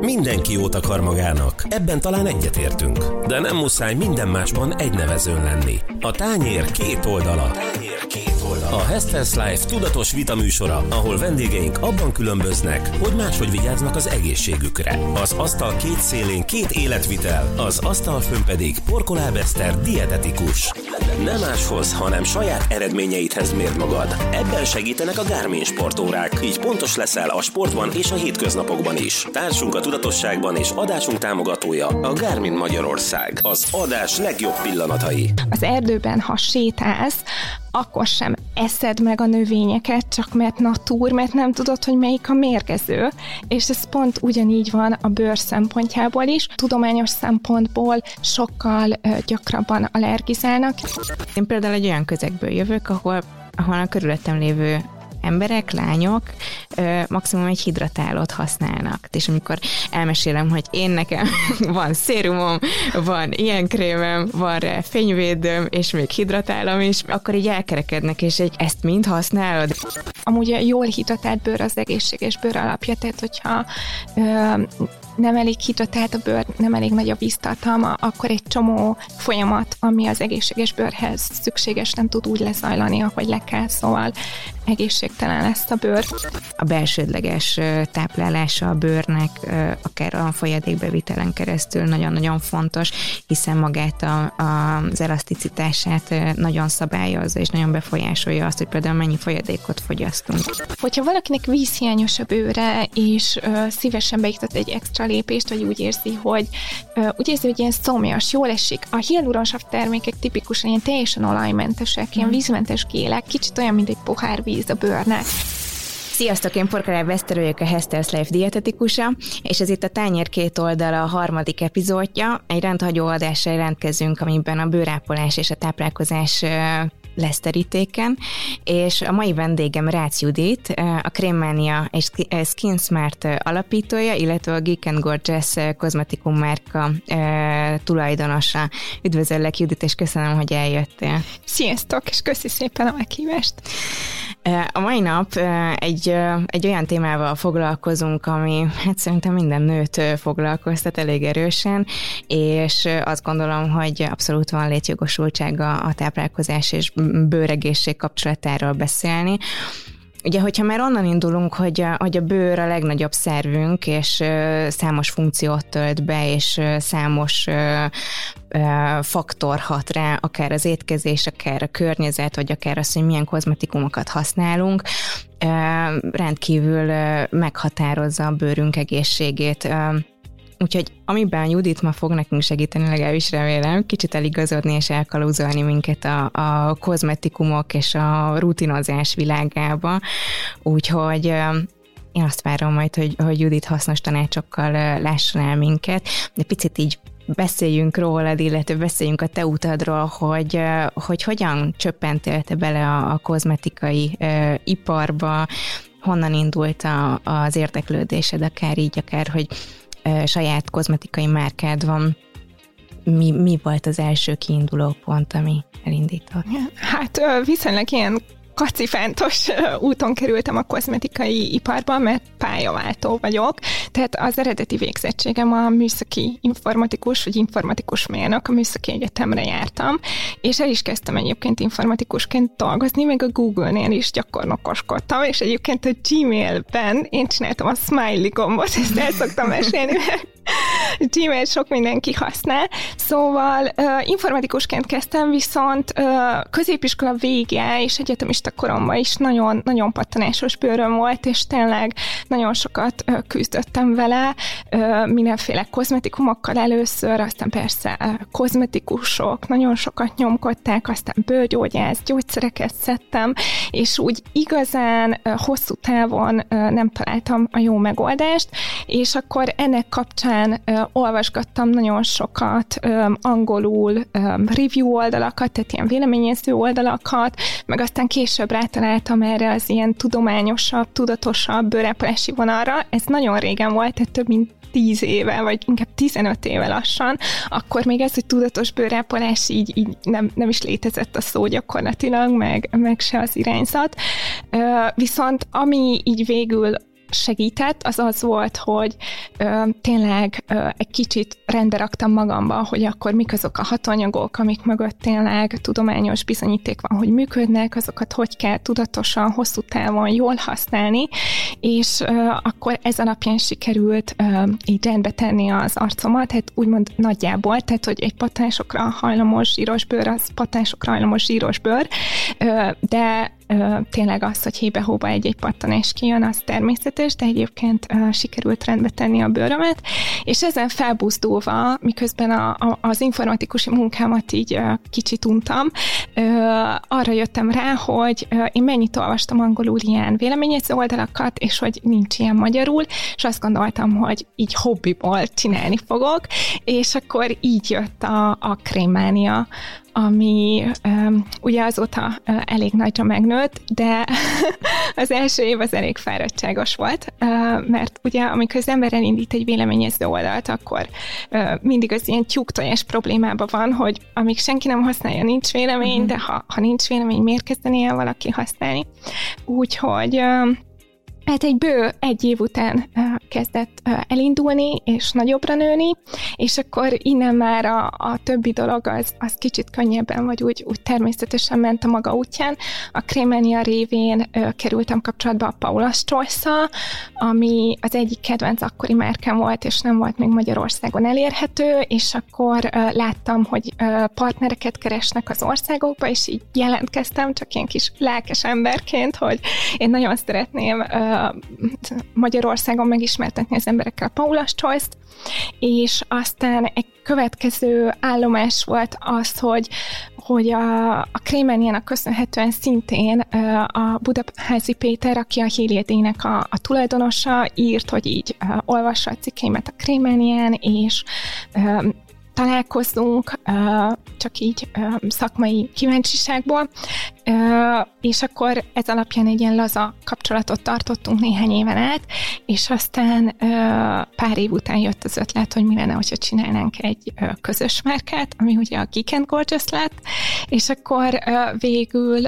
Mindenki jót akar magának, ebben talán egyetértünk. De nem muszáj minden másban egy nevezőn lenni. A tányér két oldala. Tányér. A Hester's Life tudatos vitaműsora, ahol vendégeink abban különböznek, hogy máshogy vigyáznak az egészségükre. Az asztal két szélén két életvitel, az asztal fönn pedig Porkolá Bester dietetikus. Nem máshoz, hanem saját eredményeidhez mérd magad. Ebben segítenek a Garmin sportórák, így pontos leszel a sportban és a hétköznapokban is. Társunk a tudatosságban és adásunk támogatója a Garmin Magyarország. Az adás legjobb pillanatai. Az erdőben, ha sétálsz, akkor sem eszed meg a növényeket, csak mert natúr, mert nem tudod, hogy melyik a mérgező. És ez pont ugyanígy van a bőr szempontjából is. Tudományos szempontból sokkal gyakrabban allergizálnak. Én például egy olyan közegből jövök, ahol, ahol a körülöttem lévő emberek, lányok maximum egy hidratálót használnak. És amikor elmesélem, hogy én nekem van szérumom, van ilyen krémem, van rá fényvédőm, és még hidratálom is, akkor így elkerekednek, és egy ezt mind használod. Amúgy a jól hidratált bőr az egészséges bőr alapja, tehát hogyha ö, nem elég hidratált a bőr, nem elég nagy a víztartalma, akkor egy csomó folyamat, ami az egészséges bőrhez szükséges, nem tud úgy lezajlani, ahogy le kell, szóval egészségtelen lesz a bőr. A belsődleges táplálása a bőrnek, akár a folyadékbevitelen keresztül nagyon-nagyon fontos, hiszen magát a, a, az elaszticitását nagyon szabályozza, és nagyon befolyásolja azt, hogy például mennyi folyadékot fogyasztunk. Hogyha valakinek vízhiányos a bőre, és szívesen beiktat egy extra lépést, vagy úgy érzi, hogy úgy érzi, hogy ilyen szomjas, jól esik. A hialuronsav termékek tipikusan ilyen teljesen olajmentesek, ilyen vízmentes gélek, kicsit olyan, mint egy pohár víz a bőrnek. Sziasztok, én Porkaláb Veszter vagyok, a Hester's Life dietetikusa, és ez itt a Tányér két oldala a harmadik epizódja. Egy rendhagyó adással jelentkezünk, amiben a bőrápolás és a táplálkozás lesz terítéken, és a mai vendégem Rácz Judit, a Krémania és Skin Smart alapítója, illetve a Geek and Gorgeous kozmetikum márka tulajdonosa. Üdvözöllek Judit, és köszönöm, hogy eljöttél. Sziasztok, és köszi szépen a meghívást! A mai nap egy, egy olyan témával foglalkozunk, ami hát szerintem minden nőt foglalkoztat elég erősen, és azt gondolom, hogy abszolút van létjogosultsága a táplálkozás és bőregészség kapcsolatáról beszélni. Ugye, hogyha már onnan indulunk, hogy a, hogy a bőr a legnagyobb szervünk, és ö, számos funkciót tölt be, és ö, számos ö, faktor hat rá, akár az étkezés, akár a környezet, vagy akár az, hogy milyen kozmetikumokat használunk, rendkívül meghatározza a bőrünk egészségét. Ö, Úgyhogy amiben Judit ma fog nekünk segíteni, legalábbis remélem, kicsit eligazodni és elkalózolni minket a, a kozmetikumok és a rutinozás világába. Úgyhogy én azt várom majd, hogy, hogy Judit hasznos tanácsokkal lásson el minket, de picit így beszéljünk rólad, illetve beszéljünk a te utadról, hogy, hogy hogyan csöppentél te bele a, a kozmetikai uh, iparba, honnan indult a, az érdeklődésed, akár így, akár, hogy saját kozmetikai márkád van, mi, mi volt az első kiinduló pont, ami elindított? Hát viszonylag ilyen kacifántos úton kerültem a kozmetikai iparba, mert pályaváltó vagyok. Tehát az eredeti végzettségem a műszaki informatikus, vagy informatikus mérnök, a műszaki egyetemre jártam, és el is kezdtem egyébként informatikusként dolgozni, meg a Google-nél is gyakornokoskodtam, és egyébként a Gmail-ben én csináltam a smiley gombot, ezt el szoktam mesélni, mert Gmail sok mindenki használ. Szóval informatikusként kezdtem, viszont középiskola vége és egyetemista koromban is nagyon, nagyon pattanásos bőröm volt, és tényleg nagyon sokat küzdöttem vele, mindenféle kozmetikumokkal először, aztán persze kozmetikusok nagyon sokat nyomkodták, aztán bőrgyógyász, gyógyszereket szedtem, és úgy igazán hosszú távon nem találtam a jó megoldást, és akkor ennek kapcsán olvasgattam nagyon sokat angolul review oldalakat, tehát ilyen véleményező oldalakat, meg aztán később rátaláltam erre az ilyen tudományosabb, tudatosabb bőrápolási vonalra. Ez nagyon régen volt, tehát több mint 10 éve, vagy inkább 15 éve lassan, akkor még ez, hogy tudatos bőrápolás így, így nem, nem is létezett a szó gyakorlatilag, meg, meg se az irányzat. Viszont ami így végül segített, az az volt, hogy ö, tényleg ö, egy kicsit rendbe raktam magamba, hogy akkor mik azok a hatanyagok, amik mögött tényleg tudományos bizonyíték van, hogy működnek, azokat hogy kell tudatosan, hosszú távon jól használni, és ö, akkor ez alapján sikerült ö, így rendbe tenni az arcomat, tehát úgymond nagyjából, tehát hogy egy patásokra hajlamos zsíros bőr, az patásokra hajlamos zsíros bőr, ö, de tényleg az, hogy hébe-hóba egy-egy pattanás kijön, az természetes, de egyébként sikerült rendbe tenni a bőrömet, és ezen felbuzdulva, miközben a, a, az informatikus munkámat így kicsit untam, arra jöttem rá, hogy én mennyit olvastam angolul ilyen véleményező oldalakat, és hogy nincs ilyen magyarul, és azt gondoltam, hogy így hobbiból csinálni fogok, és akkor így jött a, a krémánia, ami um, ugye azóta uh, elég nagyra megnőtt, de az első év az elég fáradtságos volt, uh, mert ugye amikor az ember elindít egy véleményező oldalt, akkor uh, mindig az ilyen tyúktojás problémában van, hogy amíg senki nem használja, nincs vélemény, uh-huh. de ha, ha nincs vélemény, miért kezdeni el valaki használni? Úgyhogy uh, Hát egy bő egy év után kezdett elindulni, és nagyobbra nőni, és akkor innen már a, a többi dolog az, az kicsit könnyebben, vagy úgy, úgy természetesen ment a maga útján. A Krémenia révén kerültem kapcsolatba a Paula strauss ami az egyik kedvenc akkori márkám volt, és nem volt még Magyarországon elérhető, és akkor láttam, hogy partnereket keresnek az országokba, és így jelentkeztem, csak ilyen kis lelkes emberként, hogy én nagyon szeretném Magyarországon megismertetni az emberekkel a Paula's Choice-t, és aztán egy következő állomás volt az, hogy, hogy a, a Krémeniának köszönhetően szintén a Budaházi Péter, aki a Hílédének a, a tulajdonosa, írt, hogy így olvassa a cikkeimet a Krémenián, és találkozzunk, csak így szakmai kíváncsiságból, és akkor ez alapján egy ilyen laza kapcsolatot tartottunk néhány éven át, és aztán pár év után jött az ötlet, hogy mi lenne, hogyha csinálnánk egy közös márkát, ami ugye a Geek and Gorgeous lett, és akkor végül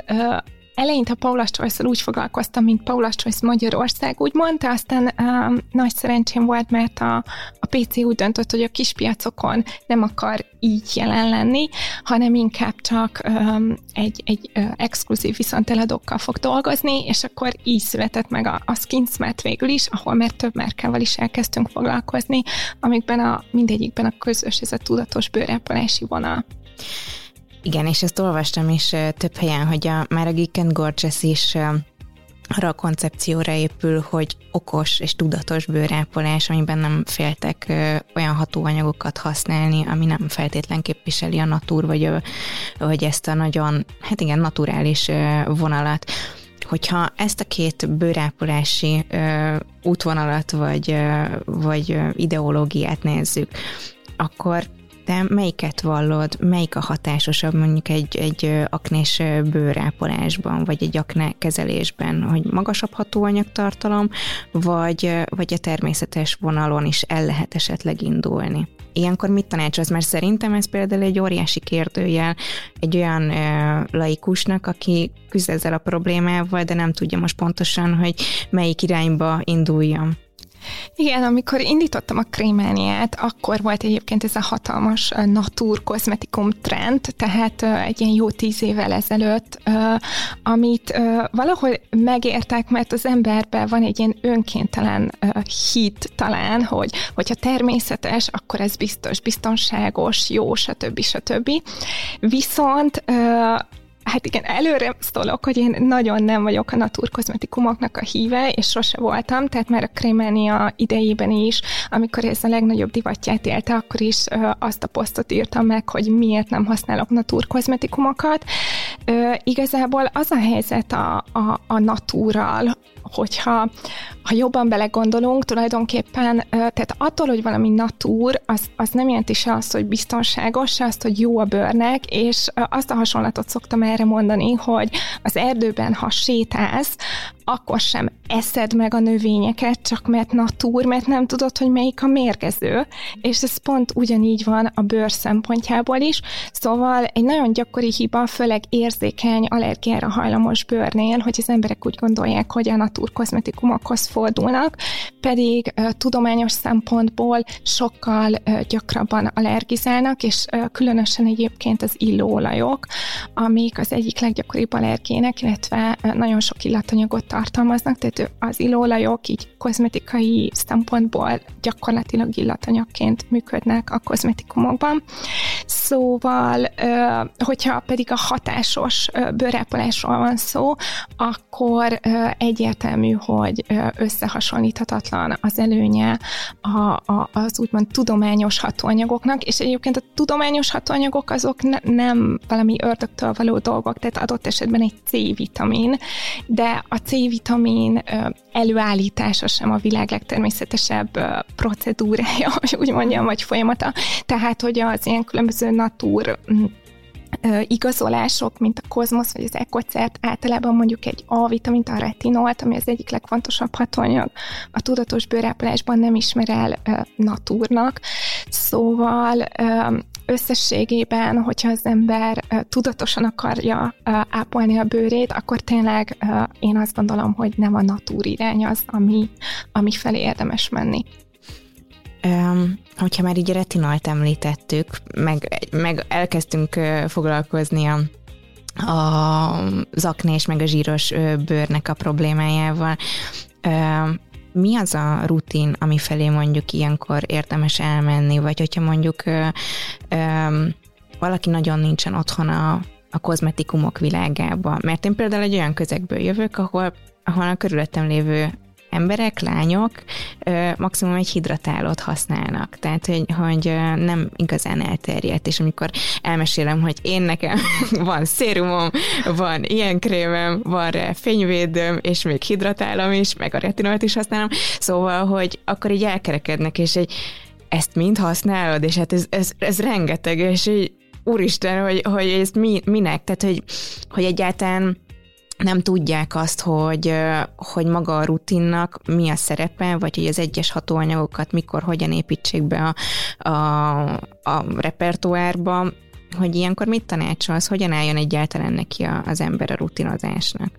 eleinte Paula choice úgy foglalkoztam, mint Paula Choice Magyarország, úgy mondta, aztán um, nagy szerencsém volt, mert a, a PC úgy döntött, hogy a kispiacokon nem akar így jelen lenni, hanem inkább csak um, egy, egy uh, exkluzív viszonteladókkal fog dolgozni, és akkor így született meg a, a Skinsmart végül is, ahol már több márkával is elkezdtünk foglalkozni, amikben a mindegyikben a közös ez a tudatos bőrápolási vonal. Igen, és ezt olvastam is több helyen, hogy a, már a Geek and Gorgeous is arra a koncepcióra épül, hogy okos és tudatos bőrápolás, amiben nem féltek olyan hatóanyagokat használni, ami nem feltétlen képviseli a natúr, vagy, ö, vagy ezt a nagyon, hát igen, naturális vonalat. Hogyha ezt a két bőrápolási ö, útvonalat, vagy, ö, vagy ideológiát nézzük, akkor te melyiket vallod, melyik a hatásosabb mondjuk egy, egy aknés bőrápolásban, vagy egy akne kezelésben, hogy magasabb hatóanyagtartalom, vagy, vagy a természetes vonalon is el lehet esetleg indulni? Ilyenkor mit tanácsolsz? Mert szerintem ez például egy óriási kérdőjel egy olyan ö, laikusnak, aki küzd ezzel a problémával, de nem tudja most pontosan, hogy melyik irányba induljon. Igen, amikor indítottam a krémániát, akkor volt egyébként ez a hatalmas natur kozmetikum trend, tehát egy ilyen jó tíz évvel ezelőtt, amit valahol megértek, mert az emberben van egy ilyen önkéntelen hit talán, hogy hogyha természetes, akkor ez biztos, biztonságos, jó, stb. stb. Viszont Hát igen, előre szólok, hogy én nagyon nem vagyok a naturkozmetikumoknak a híve, és sose voltam, tehát már a Krémenia idejében is, amikor ez a legnagyobb divatját élte, akkor is ö, azt a posztot írtam meg, hogy miért nem használok naturkozmetikumokat. Ö, igazából az a helyzet a, a, a natúral, hogyha ha jobban belegondolunk, tulajdonképpen, tehát attól, hogy valami natúr, az, az nem jelenti se azt, hogy biztonságos, se azt, hogy jó a bőrnek, és azt a hasonlatot szoktam erre mondani, hogy az erdőben, ha sétálsz, akkor sem eszed meg a növényeket, csak mert natúr, mert nem tudod, hogy melyik a mérgező, és ez pont ugyanígy van a bőr szempontjából is, szóval egy nagyon gyakori hiba, főleg érzékeny, allergiára hajlamos bőrnél, hogy az emberek úgy gondolják, hogy a natúr kozmetikumokhoz fordulnak, pedig tudományos szempontból sokkal gyakrabban allergizálnak, és különösen egyébként az illóolajok, amik az egyik leggyakoribb allergének, illetve nagyon sok illatanyagot tartalmaznak, tehát az illóolajok így kozmetikai szempontból gyakorlatilag illatanyagként működnek a kozmetikumokban. Szóval, hogyha pedig a hatásos bőrápolásról van szó, akkor egyértelmű, hogy összehasonlíthatatlan az előnye a, a, az úgymond tudományos hatóanyagoknak, és egyébként a tudományos hatóanyagok azok ne, nem valami ördögtől való dolgok, tehát adott esetben egy C-vitamin, de a C-vitamin előállítása sem a világ legtermészetesebb procedúrája, úgy mondjam, vagy folyamata. Tehát, hogy az ilyen különböző natúr igazolások, mint a kozmosz vagy az ekocert, általában mondjuk egy A-vitamint, a retinolt, ami az egyik legfontosabb hatóanyag a tudatos bőrápolásban nem ismer el natúrnak. Szóval összességében, hogyha az ember tudatosan akarja ápolni a bőrét, akkor tényleg én azt gondolom, hogy nem a natúr irány az, ami, ami felé érdemes menni. Um, hogyha már így retinolt említettük, meg, meg elkezdtünk foglalkozni a, a zakné és meg a zsíros bőrnek a problémájával, mi az a rutin, ami felé mondjuk ilyenkor érdemes elmenni, vagy hogyha mondjuk ö, ö, valaki nagyon nincsen otthon a, a kozmetikumok világában. Mert én például egy olyan közegből jövök, ahol, ahol a körülöttem lévő emberek, lányok maximum egy hidratálót használnak, tehát hogy, hogy nem igazán elterjedt, és amikor elmesélem, hogy én nekem van szérumom, van ilyen krémem, van rá fényvédőm, és még hidratálom is, meg a retinolt is használom, szóval, hogy akkor így elkerekednek, és egy ezt mind használod, és hát ez, ez, ez rengeteg, és így úristen, hogy, hogy ezt mi, minek, tehát hogy, hogy egyáltalán nem tudják azt, hogy, hogy maga a rutinnak mi a szerepe, vagy hogy az egyes hatóanyagokat mikor, hogyan építsék be a, a, a repertoárba, hogy ilyenkor mit tanácsolsz, hogyan álljon egyáltalán neki az ember a rutinozásnak?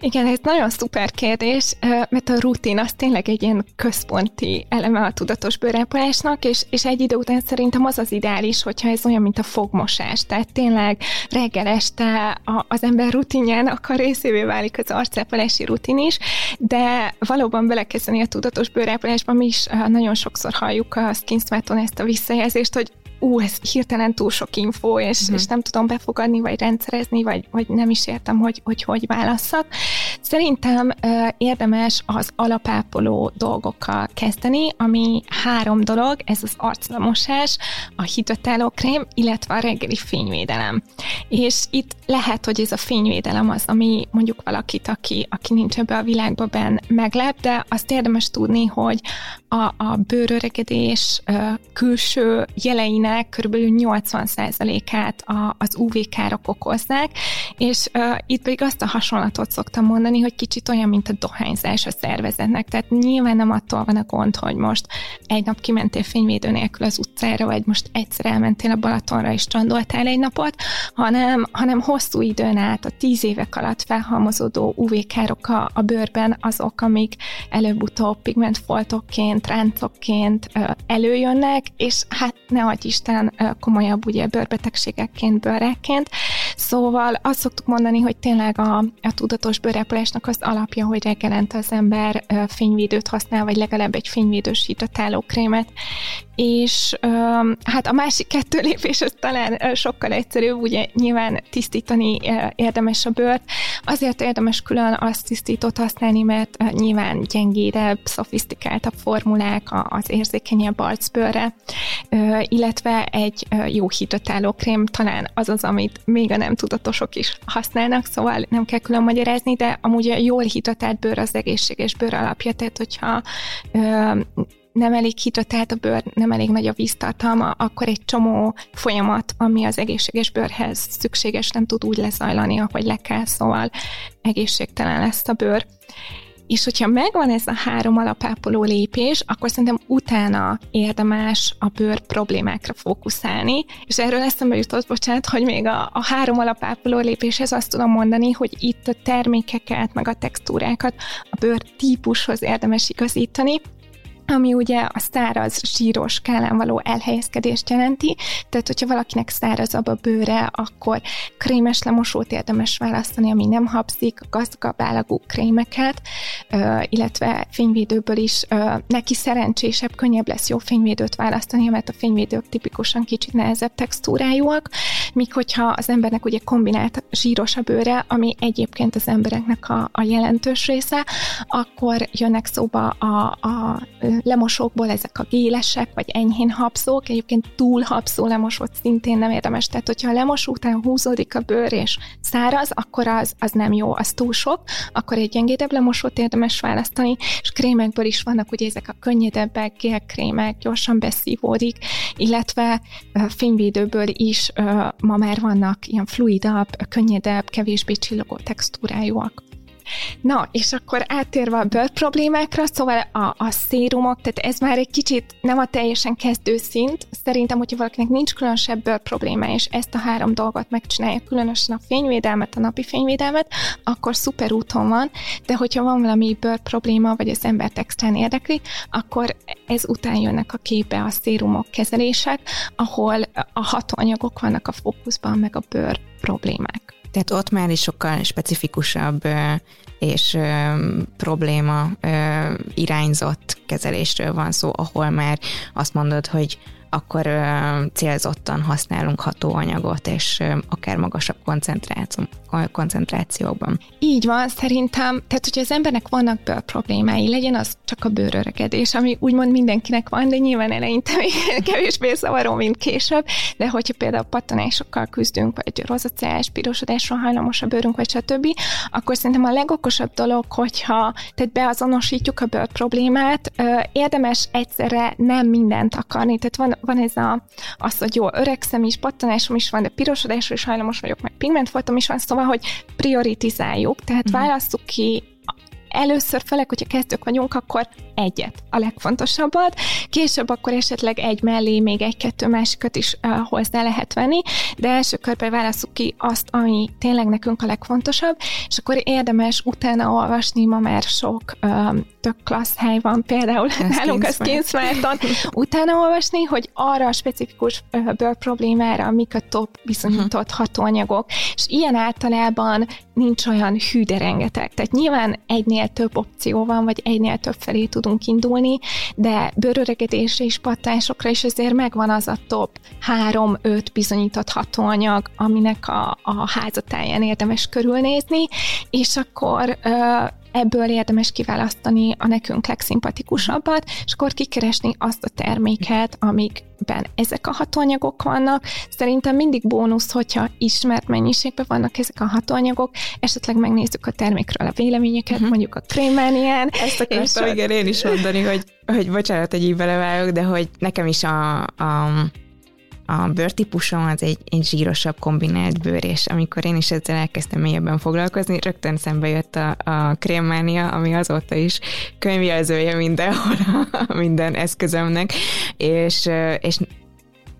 Igen, ez nagyon szuper kérdés, mert a rutin az tényleg egy ilyen központi eleme a tudatos bőrápolásnak, és, és egy idő után szerintem az az ideális, hogyha ez olyan, mint a fogmosás. Tehát tényleg reggel este az ember rutinjának a részévé válik az arcápolási rutin is, de valóban belekezdeni a tudatos bőrápolásban mi is nagyon sokszor halljuk a Skinsmarton ezt a visszajelzést, hogy ú, ez hirtelen túl sok info, és, uh-huh. és nem tudom befogadni, vagy rendszerezni, vagy, vagy nem is értem, hogy hogy, hogy válasszak. Szerintem uh, érdemes az alapápoló dolgokkal kezdeni, ami három dolog, ez az arclamosás, a hidratáló krém, illetve a reggeli fényvédelem. És itt lehet, hogy ez a fényvédelem az, ami mondjuk valakit, aki, aki nincs ebbe a világba ben meglep, de azt érdemes tudni, hogy a, a bőröregedés uh, külső jeleinek esetnek kb. 80%-át az UV-károk okozzák, és uh, itt pedig azt a hasonlatot szoktam mondani, hogy kicsit olyan, mint a dohányzás a szervezetnek. Tehát nyilván nem attól van a gond, hogy most egy nap kimentél fényvédő nélkül az utcára, vagy most egyszer elmentél a Balatonra és strandoltál egy napot, hanem, hanem hosszú időn át, a tíz évek alatt felhalmozódó UV-károk a, a bőrben azok, amik előbb-utóbb pigmentfoltokként, ráncokként előjönnek, és hát ne adj Isten komolyabb ugye bőrbetegségekként, bőrekként. Szóval azt szoktuk mondani, hogy tényleg a, a tudatos bőrepolásnak az alapja, hogy reggelente az ember fényvédőt használ, vagy legalább egy fényvédős krémet, és hát a másik kettő lépés az talán sokkal egyszerűbb, ugye nyilván tisztítani érdemes a bőrt, azért érdemes külön azt tisztítót használni, mert nyilván gyengédebb, szofisztikáltabb formulák az érzékenyebb arcbőrre, illetve egy jó hidratáló krém talán az az, amit még a nem tudatosok is használnak, szóval nem kell külön magyarázni, de amúgy a jól hidratált bőr az egészséges bőr alapja, tehát hogyha nem elég hidratált a bőr, nem elég nagy a víztartalma, akkor egy csomó folyamat, ami az egészséges bőrhez szükséges, nem tud úgy lezajlani, ahogy le kell, szóval egészségtelen lesz a bőr. És hogyha megvan ez a három alapápoló lépés, akkor szerintem utána érdemes a bőr problémákra fókuszálni, és erről eszembe jutott, bocsánat, hogy még a, a három alapápoló lépéshez azt tudom mondani, hogy itt a termékeket, meg a textúrákat a bőr típushoz érdemes igazítani, ami ugye a száraz, zsíros skálán való elhelyezkedést jelenti, tehát hogyha valakinek szárazabb a bőre, akkor krémes lemosót érdemes választani, ami nem habzik, gazdagabb állagú krémeket, illetve fényvédőből is neki szerencsésebb, könnyebb lesz jó fényvédőt választani, mert a fényvédők tipikusan kicsit nehezebb textúrájúak, míg hogyha az embernek ugye kombinált zsíros a bőre, ami egyébként az embereknek a, a jelentős része, akkor jönnek szóba a, a lemosókból ezek a gélesek, vagy enyhén habzók, egyébként túl habzó lemosót szintén nem érdemes, tehát hogyha a lemosó után húzódik a bőr és száraz, akkor az, az nem jó, az túl sok, akkor egy gyengédebb lemosót érdemes választani, és krémekből is vannak ugye ezek a könnyedebbek, gélkrémek, gyorsan beszívódik, illetve fényvédőből is ma már vannak ilyen fluidabb, könnyedebb, kevésbé csillogó textúrájúak. Na, és akkor áttérve a bőr problémákra, szóval a, a szérumok, tehát ez már egy kicsit nem a teljesen kezdő szint. Szerintem, hogyha valakinek nincs különösebb bőr probléma, és ezt a három dolgot megcsinálja, különösen a fényvédelmet, a napi fényvédelmet, akkor szuper úton van, de hogyha van valami bőr probléma, vagy az ember extrán érdekli, akkor ez után jönnek a képbe a szérumok kezelések, ahol a hatóanyagok vannak a fókuszban, meg a bőr problémák. Tehát ott már is sokkal specifikusabb és probléma irányzott kezelésről van szó, ahol már azt mondod, hogy akkor célzottan használunk hatóanyagot, és akár magasabb koncentráció, koncentrációkban. Így van, szerintem, tehát hogyha az embernek vannak bőr problémái, legyen az csak a bőröregedés, ami úgymond mindenkinek van, de nyilván eleinte még kevésbé zavaró, mint később, de hogyha például pattanásokkal küzdünk, vagy rozacás, pirosodásra hajlamos a bőrünk, vagy stb., akkor szerintem a legokosabb dolog, hogyha tehát beazonosítjuk a bőr problémát, érdemes egyszerre nem mindent akarni, tehát van, van ez a, az, hogy jó, öregszem is, pattanásom is van, de pirosodásra is hajlamos vagyok, meg pigmentfoltom is van, szóval, hogy prioritizáljuk, tehát uh-huh. válasszuk ki először, főleg, hogyha kezdők vagyunk, akkor egyet, a legfontosabbat, később akkor esetleg egy mellé még egy-kettő másikat is uh, hozzá lehet venni, de első körben válaszuk ki azt, ami tényleg nekünk a legfontosabb, és akkor érdemes utána olvasni, ma már sok um, tök klassz hely van, például Ezt nálunk a Skinsmarton, utána olvasni, hogy arra a specifikus uh, bőr problémára mik a top bizonyított uh-huh. hatóanyagok, és ilyen általában nincs olyan hű, de rengeteg. Tehát nyilván egynél több opció van, vagy egynél több felé tud tudunk indulni, de bőröregedésre és pattásokra is azért megvan az a top 3-5 bizonyított hatóanyag, aminek a, a házatáján érdemes körülnézni, és akkor ebből érdemes kiválasztani a nekünk legszimpatikusabbat, és akkor kikeresni azt a terméket, amikben ezek a hatóanyagok vannak. Szerintem mindig bónusz, hogyha ismert mennyiségben vannak ezek a hatóanyagok, esetleg megnézzük a termékről a véleményeket, uh-huh. mondjuk a krémánián. Ezt akartam, igen, én is mondani, hogy, hogy bocsánat, hogy így belevágok, de hogy nekem is a, a a bőrtípusom az egy, egy zsírosabb kombinált bőr, és amikor én is ezzel elkezdtem mélyebben foglalkozni, rögtön szembe jött a, a krémmánia, ami azóta is könyvjelzője mindenhol, minden eszközömnek, és, és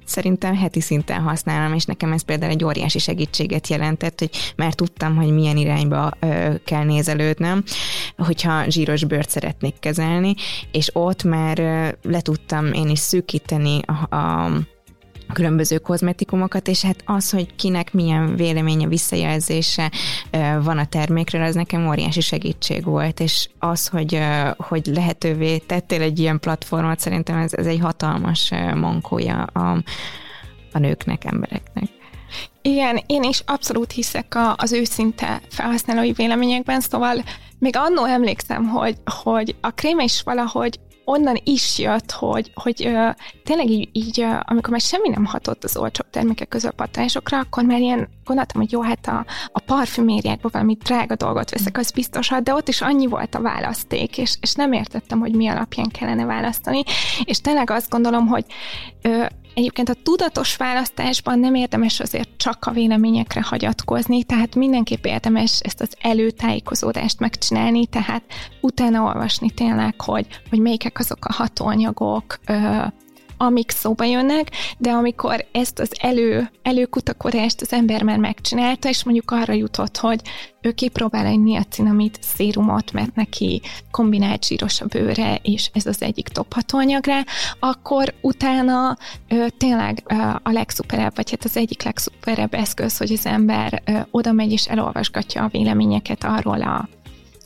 szerintem heti szinten használom, és nekem ez például egy óriási segítséget jelentett, hogy már tudtam, hogy milyen irányba ö, kell nézelődnöm, hogyha zsíros bőrt szeretnék kezelni, és ott már ö, le tudtam én is szűkíteni a, a különböző kozmetikumokat, és hát az, hogy kinek milyen véleménye, visszajelzése van a termékről, az nekem óriási segítség volt, és az, hogy, hogy lehetővé tettél egy ilyen platformot, szerintem ez, ez egy hatalmas mankója a, a nőknek, embereknek. Igen, én is abszolút hiszek a, az őszinte felhasználói véleményekben, szóval még annó emlékszem, hogy, hogy a krém is valahogy onnan is jött, hogy, hogy ö, tényleg így, így ö, amikor már semmi nem hatott az olcsóbb termékek közül a patásokra, akkor már ilyen gondoltam, hogy jó, hát a, a parfümériákban valami drága dolgot veszek, az biztos, de ott is annyi volt a választék, és, és nem értettem, hogy mi alapján kellene választani, és tényleg azt gondolom, hogy ö, Egyébként a tudatos választásban nem érdemes azért csak a véleményekre hagyatkozni, tehát mindenképp érdemes ezt az előtájékozódást megcsinálni, tehát utána olvasni tényleg, hogy, hogy melyikek azok a hatóanyagok, amik szóba jönnek, de amikor ezt az elő, előkutakodást az ember már megcsinálta, és mondjuk arra jutott, hogy ő kipróbál egy niacinamid szérumot, mert neki kombinált zsíros a bőre, és ez az egyik top hatóanyagra, akkor utána ö, tényleg ö, a legszuperebb, vagy hát az egyik legszuperebb eszköz, hogy az ember ö, oda megy és elolvasgatja a véleményeket arról a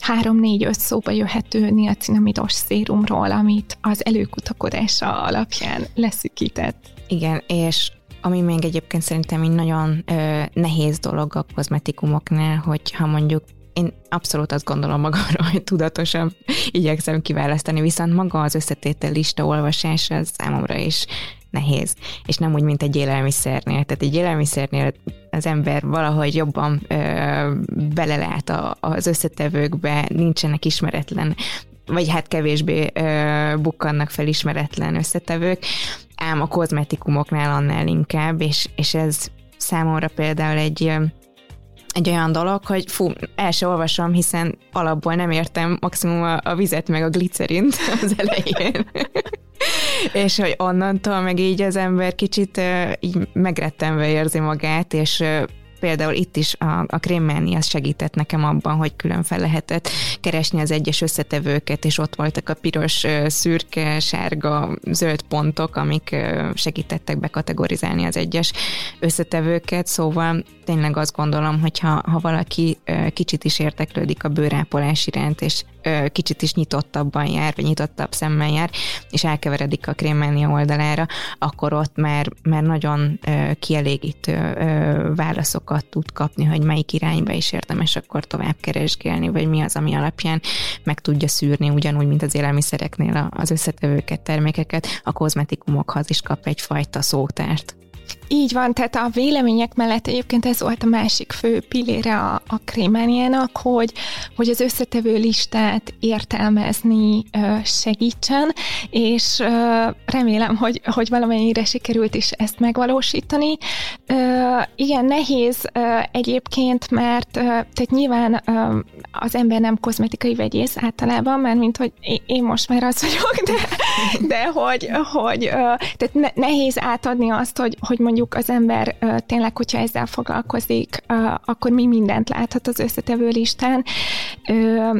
három-négy-öt szóba jöhető niacinamidos szérumról, amit az előkutakodása alapján leszűkített. Igen, és ami még egyébként szerintem egy nagyon ö, nehéz dolog a kozmetikumoknál, hogy ha mondjuk én abszolút azt gondolom magamra, hogy tudatosan igyekszem kiválasztani, viszont maga az összetétel lista olvasása számomra is nehéz, és nem úgy, mint egy élelmiszernél. Tehát egy élelmiszernél az ember valahogy jobban ö, belelát a, az összetevőkbe, nincsenek ismeretlen vagy hát kevésbé ö, bukkannak fel ismeretlen összetevők, ám a kozmetikumoknál annál inkább, és, és ez számomra például egy egy olyan dolog, hogy fú, el se olvasom, hiszen alapból nem értem maximum a, a vizet meg a glicerint az elején. és hogy onnantól meg így az ember kicsit így megrettenve érzi magát, és például itt is a, a krémmelni az segített nekem abban, hogy külön fel lehetett keresni az egyes összetevőket, és ott voltak a piros, szürke, sárga, zöld pontok, amik segítettek bekategorizálni az egyes összetevőket, szóval tényleg azt gondolom, hogy ha, ha valaki kicsit is érteklődik a bőrápolás iránt, és kicsit is nyitottabban jár, vagy nyitottabb szemmel jár, és elkeveredik a krémmelnia oldalára, akkor ott már, már nagyon kielégítő válaszokat tud kapni, hogy melyik irányba is érdemes akkor tovább keresgélni, vagy mi az, ami alapján meg tudja szűrni, ugyanúgy, mint az élelmiszereknél az összetevőket, termékeket, a kozmetikumokhoz is kap egyfajta szótárt. Így van, tehát a vélemények mellett egyébként ez volt a másik fő pillére a, a krémániának, hogy, hogy az összetevő listát értelmezni segítsen, és remélem, hogy, hogy valamennyire sikerült is ezt megvalósítani. Igen, nehéz egyébként, mert tehát nyilván az ember nem kozmetikai vegyész általában, mert mint hogy én most már az vagyok, de, de hogy, hogy tehát ne, nehéz átadni azt, hogy, hogy mondjuk mondjuk az ember tényleg, hogyha ezzel foglalkozik, akkor mi mindent láthat az összetevő listán,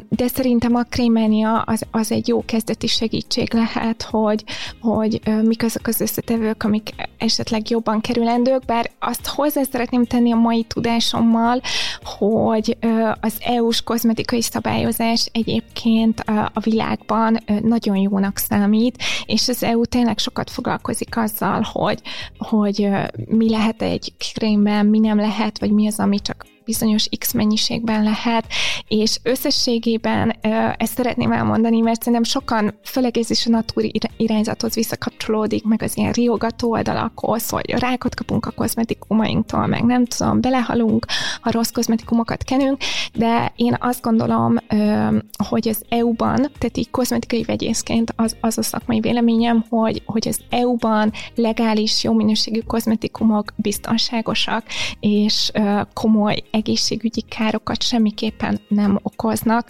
de szerintem a krémenia az, az egy jó kezdeti segítség lehet, hogy, hogy mik azok az összetevők, amik esetleg jobban kerülendők, bár azt hozzá szeretném tenni a mai tudásommal, hogy az EU-s kozmetikai szabályozás egyébként a világban nagyon jónak számít, és az EU tényleg sokat foglalkozik azzal, hogy, hogy mi lehet egy krémben, mi nem lehet, vagy mi az, ami csak bizonyos X mennyiségben lehet, és összességében ezt szeretném elmondani, mert szerintem sokan, főleg ez is a natur irányzathoz visszakapcsolódik, meg az ilyen riogató oldalakhoz, hogy rákot kapunk a kozmetikumainktól, meg nem tudom, belehalunk, ha rossz kozmetikumokat kenünk, de én azt gondolom, hogy az EU-ban, tehát így kozmetikai vegyészként az, az a szakmai véleményem, hogy, hogy az EU-ban legális, jó minőségű kozmetikumok biztonságosak, és komoly egészségügyi károkat semmiképpen nem okoznak,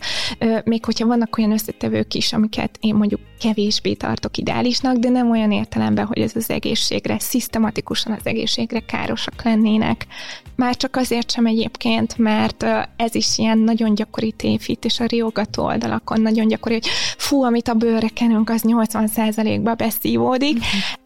még hogyha vannak olyan összetevők is, amiket én mondjuk kevésbé tartok ideálisnak, de nem olyan értelemben, hogy ez az egészségre, szisztematikusan az egészségre károsak lennének. Már csak azért sem egyébként, mert ez is ilyen nagyon gyakori tévhit, és a riogató oldalakon nagyon gyakori, hogy fú, amit a bőrre kenünk, az 80%-ba beszívódik. Mm-hmm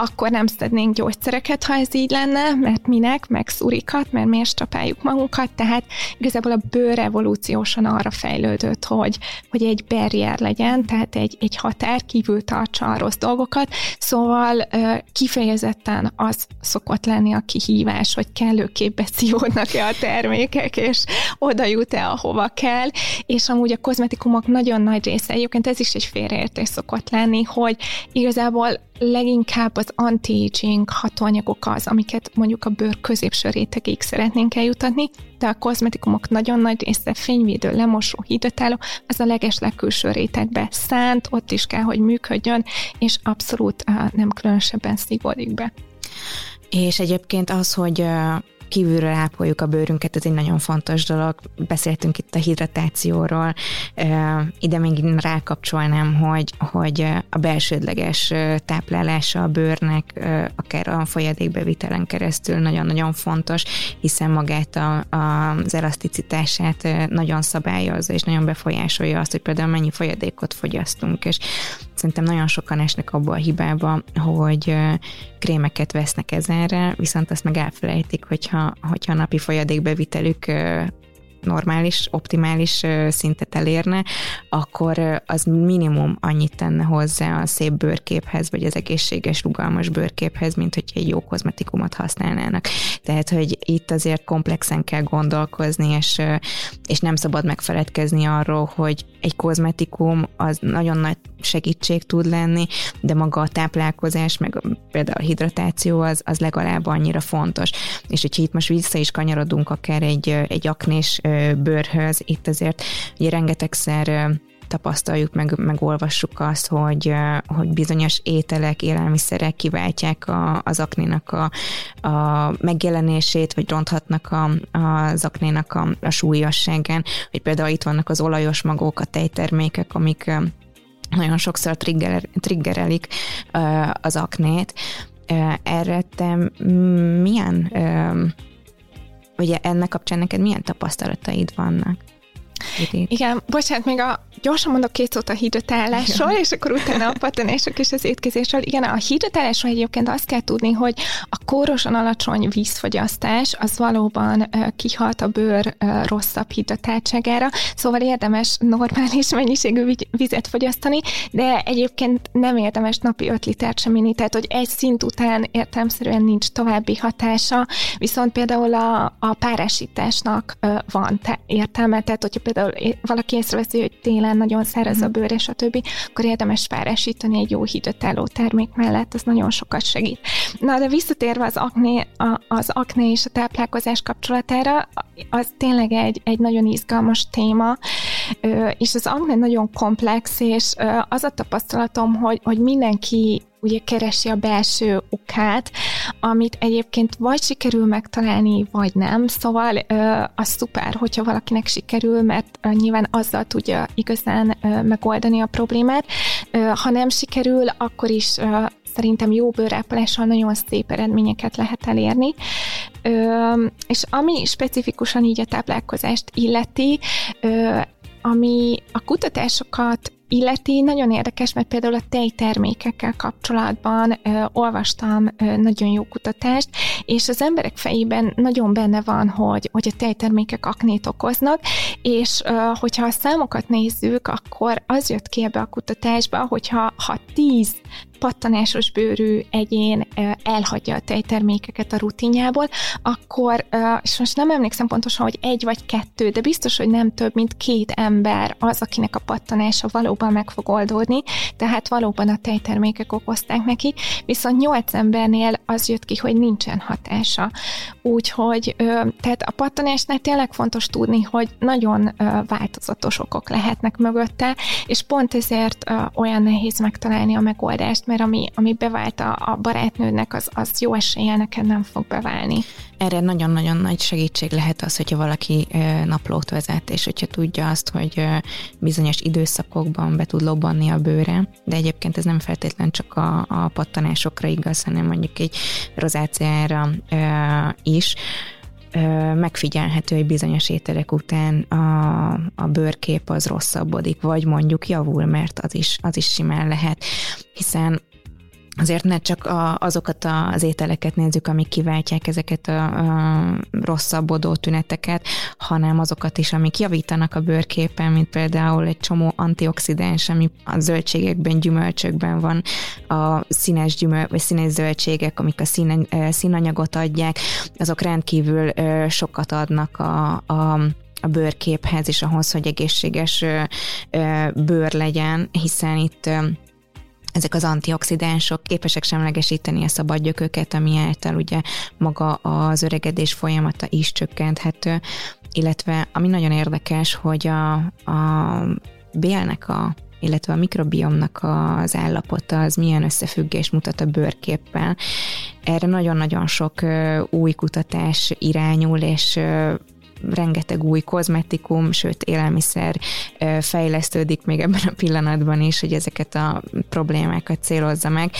akkor nem szednénk gyógyszereket, ha ez így lenne, mert minek, meg szurikat, mert miért strapáljuk magunkat, tehát igazából a bőr evolúciósan arra fejlődött, hogy, hogy egy barrier legyen, tehát egy, egy határ kívül tartsa a rossz dolgokat, szóval kifejezetten az szokott lenni a kihívás, hogy kellőképp beszívódnak-e a termékek, és oda jut-e, ahova kell, és amúgy a kozmetikumok nagyon nagy része, egyébként ez is egy félreértés szokott lenni, hogy igazából leginkább az anti-aging hatóanyagok az, amiket mondjuk a bőr középső rétegig szeretnénk eljutatni, de a kozmetikumok nagyon nagy része fényvédő, lemosó, hidratáló, az a leges legkülső rétegbe szánt, ott is kell, hogy működjön, és abszolút nem különösebben szívódik be. És egyébként az, hogy kívülről ápoljuk a bőrünket, ez egy nagyon fontos dolog. Beszéltünk itt a hidratációról, ide még rákapcsolnám, hogy, hogy a belsődleges táplálása a bőrnek, akár a folyadékbevitelen keresztül nagyon-nagyon fontos, hiszen magát a, a, az elaszticitását nagyon szabályozza, és nagyon befolyásolja azt, hogy például mennyi folyadékot fogyasztunk, és szerintem nagyon sokan esnek abba a hibába, hogy krémeket vesznek ezerre, viszont azt meg elfelejtik, hogyha, hogyha a napi folyadékbevitelük normális, optimális szintet elérne, akkor az minimum annyit tenne hozzá a szép bőrképhez, vagy az egészséges, rugalmas bőrképhez, mint hogy egy jó kozmetikumot használnának. Tehát, hogy itt azért komplexen kell gondolkozni, és, és nem szabad megfeledkezni arról, hogy egy kozmetikum az nagyon nagy segítség tud lenni, de maga a táplálkozás, meg például a hidratáció az, az legalább annyira fontos. És hogyha itt most vissza is kanyarodunk akár egy, egy aknés bőrhöz, itt azért ugye rengetegszer tapasztaljuk, meg, meg olvassuk azt, hogy, hogy bizonyos ételek, élelmiszerek kiváltják a, az aknénak a, a megjelenését, vagy ronthatnak a, az aknénak a, a súlyosságán, hogy például itt vannak az olajos magok, a tejtermékek, amik nagyon sokszor trigger, triggerelik az aknét. Erre te milyen, ugye ennek kapcsán neked milyen tapasztalataid vannak? Idét. Igen, bocsánat, még a, gyorsan mondok két szót a hidratálásról, és akkor utána a patanások és az étkezésről. Igen, a hidratálásról egyébként azt kell tudni, hogy a kórosan alacsony vízfogyasztás az valóban kihat a bőr rosszabb hidratáltságára, szóval érdemes normális mennyiségű vizet fogyasztani, de egyébként nem érdemes napi 5 litert sem inni, tehát hogy egy szint után értelmszerűen nincs további hatása, viszont például a, a párásításnak van te, értelme, tehát hogyha például valaki észreveszi, hogy télen nagyon száraz a mhm. bőr, és a többi, akkor érdemes párásítani egy jó hidratáló termék mellett, az nagyon sokat segít. Na, de visszatérve az akné, a, az akné és a táplálkozás kapcsolatára, az tényleg egy, egy nagyon izgalmas téma, és az akné nagyon komplex, és az a tapasztalatom, hogy, hogy mindenki ugye keresi a belső okát, amit egyébként vagy sikerül megtalálni, vagy nem, szóval az szuper, hogyha valakinek sikerül, mert nyilván azzal tudja igazán megoldani a problémát. Ha nem sikerül, akkor is szerintem jó bőrápolással nagyon szép eredményeket lehet elérni. és ami specifikusan így a táplálkozást illeti, ami a kutatásokat illeti, nagyon érdekes, mert például a tejtermékekkel kapcsolatban ö, olvastam ö, nagyon jó kutatást, és az emberek fejében nagyon benne van, hogy, hogy a tejtermékek aknét okoznak, és ö, hogyha a számokat nézzük, akkor az jött ki ebbe a kutatásba, hogyha ha 10 pattanásos bőrű egyén elhagyja a tejtermékeket a rutinjából, akkor, és most nem emlékszem pontosan, hogy egy vagy kettő, de biztos, hogy nem több, mint két ember az, akinek a pattanása valóban meg fog oldódni, tehát valóban a tejtermékek okozták neki, viszont nyolc embernél az jött ki, hogy nincsen hatása. Úgyhogy, tehát a pattanásnál tényleg fontos tudni, hogy nagyon változatos okok lehetnek mögötte, és pont ezért olyan nehéz megtalálni a megoldást, mert ami, ami bevált a, a barátnődnek, az, az jó eséllyel neked nem fog beválni. Erre nagyon-nagyon nagy segítség lehet az, hogyha valaki naplót vezet, és hogyha tudja azt, hogy bizonyos időszakokban be tud lobbanni a bőre, de egyébként ez nem feltétlen csak a, a pattanásokra igaz, hanem mondjuk egy rozáciára is, megfigyelhető, hogy bizonyos ételek után a, a bőrkép az rosszabbodik, vagy mondjuk javul, mert az is, az is simán lehet, hiszen azért ne csak a, azokat az ételeket nézzük, amik kiváltják ezeket a, a rosszabbodó tüneteket, hanem azokat is, amik javítanak a bőrképen, mint például egy csomó antioxidens, ami a zöldségekben, gyümölcsökben van, a színes gyümölcs, vagy színes zöldségek, amik a szín, színanyagot adják, azok rendkívül sokat adnak a, a a bőrképhez és ahhoz, hogy egészséges bőr legyen, hiszen itt ezek az antioxidánsok képesek semlegesíteni a szabadgyököket, ami által ugye maga az öregedés folyamata is csökkenthető, illetve ami nagyon érdekes, hogy a, a bélnek a illetve a mikrobiomnak az állapota, az milyen összefüggés mutat a bőrképpel. Erre nagyon-nagyon sok új kutatás irányul, és rengeteg új kozmetikum, sőt élelmiszer fejlesztődik még ebben a pillanatban is, hogy ezeket a problémákat célozza meg.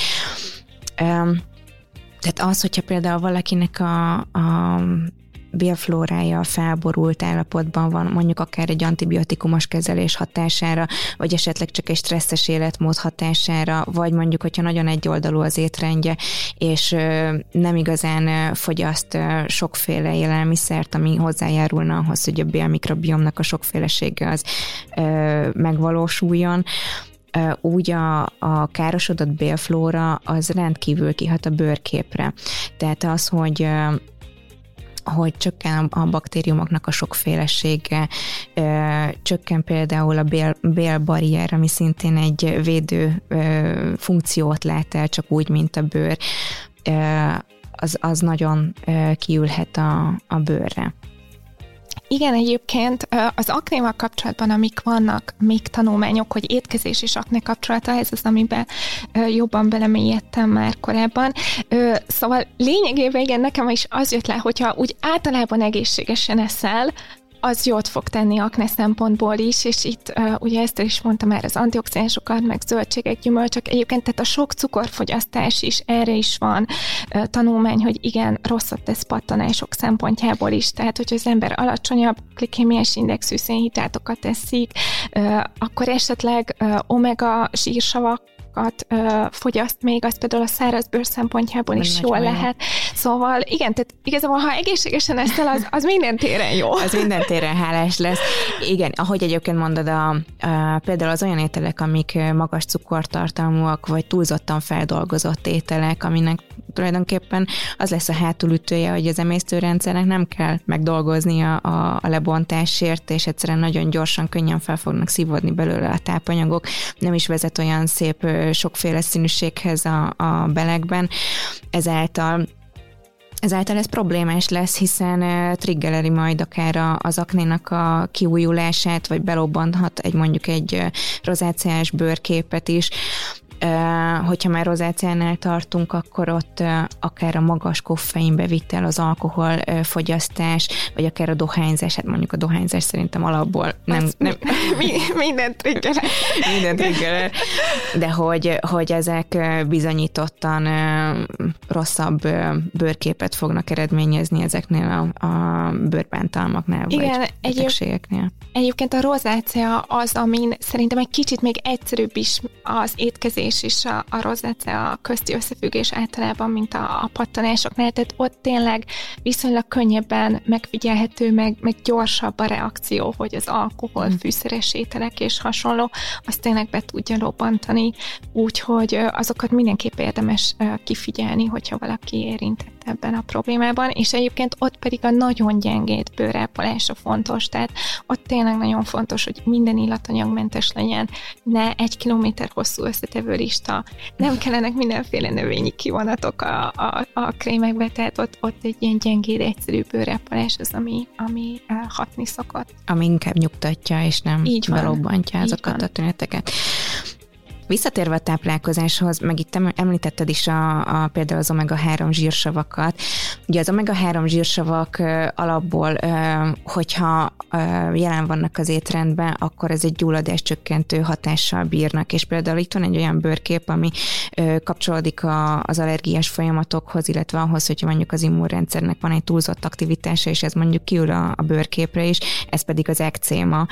Tehát az, hogyha például valakinek a, a bélflórája felborult állapotban van, mondjuk akár egy antibiotikumos kezelés hatására, vagy esetleg csak egy stresszes életmód hatására, vagy mondjuk, hogyha nagyon egyoldalú az étrendje, és nem igazán fogyaszt sokféle élelmiszert, ami hozzájárulna ahhoz, hogy a bélmikrobiomnak a sokfélesége az megvalósuljon, úgy a, a károsodott bélflóra az rendkívül kihat a bőrképre. Tehát az, hogy hogy csökken a baktériumoknak a sokfélesége, csökken például a bél, bélbarrier, ami szintén egy védő funkciót lát el, csak úgy, mint a bőr, az, az nagyon kiülhet a, a bőrre. Igen, egyébként az aknéval kapcsolatban, amik vannak még tanulmányok, hogy étkezés és akne kapcsolata, ez az, amiben jobban belemélyedtem már korábban. Szóval lényegében igen, nekem is az jött le, hogyha úgy általában egészségesen eszel, az jót fog tenni akne szempontból is, és itt uh, ugye ezt is mondtam már az antioxidánsokat, meg zöldségek, gyümölcsök, egyébként tehát a sok cukorfogyasztás is, erre is van uh, tanulmány, hogy igen, rosszat tesz pattanások szempontjából is, tehát hogyha az ember alacsonyabb glikémiás indexű szénhitátokat teszik, uh, akkor esetleg uh, omega zsírsavak sokat ö, fogyaszt még, az például a száraz bőr szempontjából is jól lehet. Szóval igen, tehát igazából, ha egészségesen eszel, az, az minden téren jó. Az minden téren hálás lesz. Igen, ahogy egyébként mondod, a, a, például az olyan ételek, amik magas cukortartalmúak, vagy túlzottan feldolgozott ételek, aminek tulajdonképpen az lesz a hátulütője, hogy az emésztőrendszernek nem kell megdolgoznia a, a lebontásért, és egyszerűen nagyon gyorsan, könnyen fel fognak szívódni belőle a tápanyagok, nem is vezet olyan szép sokféle színűséghez a, a belegben, ezáltal Ezáltal ez problémás lesz, hiszen triggeleri majd akár az aknénak a kiújulását, vagy belobbanthat egy mondjuk egy rozáciás bőrképet is, hogyha már rozáciánál tartunk, akkor ott akár a magas koffeinbevitel, az alkohol fogyasztás, vagy akár a dohányzás, hát mondjuk a dohányzás szerintem alapból nem... nem mi, minden triggerer. minden triggerer. De hogy, hogy ezek bizonyítottan rosszabb bőrképet fognak eredményezni ezeknél a, a bőrbántalmaknál, Igen, vagy betegségeknél. Egyébként a rozácia az, amin szerintem egy kicsit még egyszerűbb is az étkezés és is a, a rozácea közti összefüggés általában, mint a, a pattanásoknál, tehát ott tényleg viszonylag könnyebben megfigyelhető, meg, meg gyorsabb a reakció, hogy az alkohol, mm. fűszeres ételek és hasonló, azt tényleg be tudja lobbantani, úgyhogy azokat mindenképp érdemes kifigyelni, hogyha valaki érintett ebben a problémában, és egyébként ott pedig a nagyon gyengét bőrápolása fontos, tehát ott tényleg nagyon fontos, hogy minden illatanyagmentes legyen, ne egy kilométer hosszú összetevő lista, nem kellenek mindenféle növényi kivonatok a, a, a krémekbe, tehát ott, ott egy ilyen gyengéd, egyszerű bőrápolás az, ami, ami hatni szokott. Ami inkább nyugtatja, és nem Így van. belobbantja azokat a tüneteket. Visszatérve a táplálkozáshoz, meg itt említetted is a, a például az omega-3 zsírsavakat. Ugye az omega-3 zsírsavak alapból, hogyha jelen vannak az étrendben, akkor ez egy gyulladás csökkentő hatással bírnak, és például itt van egy olyan bőrkép, ami kapcsolódik az allergiás folyamatokhoz, illetve ahhoz, hogyha mondjuk az immunrendszernek van egy túlzott aktivitása, és ez mondjuk kiül a, a bőrképre is, ez pedig az ekcéma,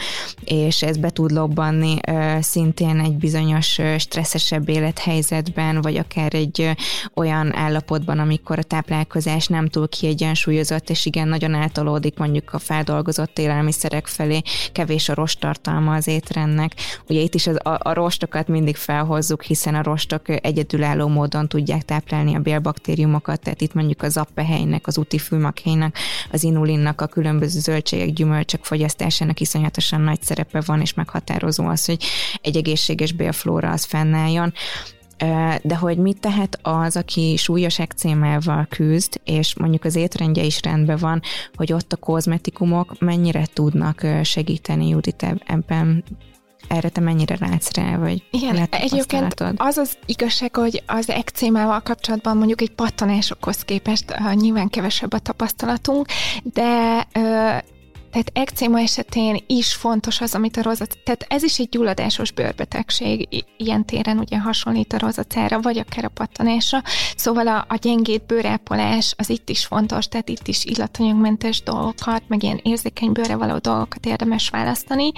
és ez be tud lobbanni szintén egy bizonyos stresszesebb élethelyzetben, vagy akár egy olyan állapotban, amikor a táplálkozás nem túl kiegyensúlyozott, és igen, nagyon eltolódik mondjuk a feldolgozott élelmiszerek felé, kevés a rostartalma az étrendnek. Ugye itt is az, a, a rostokat mindig felhozzuk, hiszen a rostok egyedülálló módon tudják táplálni a bélbaktériumokat, tehát itt mondjuk az appehelynek, az utifülmakhelynek, az inulinnak, a különböző zöldségek, gyümölcsök fogyasztásának iszonyatosan nagy szerepe van, és meghatározó az, hogy egy egészséges bélflóra az fennálljon. De hogy mit tehet az, aki súlyos ekcémával küzd, és mondjuk az étrendje is rendben van, hogy ott a kozmetikumok mennyire tudnak segíteni, Judit, ebben? Erre te mennyire látsz rá, vagy Igen, egyébként az az igazság, hogy az ekcémával kapcsolatban mondjuk egy pattanásokhoz képest uh, nyilván kevesebb a tapasztalatunk, de uh, tehát ekcéma esetén is fontos az, amit a rozat, tehát ez is egy gyulladásos bőrbetegség, ilyen téren ugye hasonlít a rozacára, vagy akár a pattanásra, szóval a, a gyengét bőrápolás az itt is fontos, tehát itt is illatanyagmentes dolgokat, meg ilyen érzékeny bőre való dolgokat érdemes választani,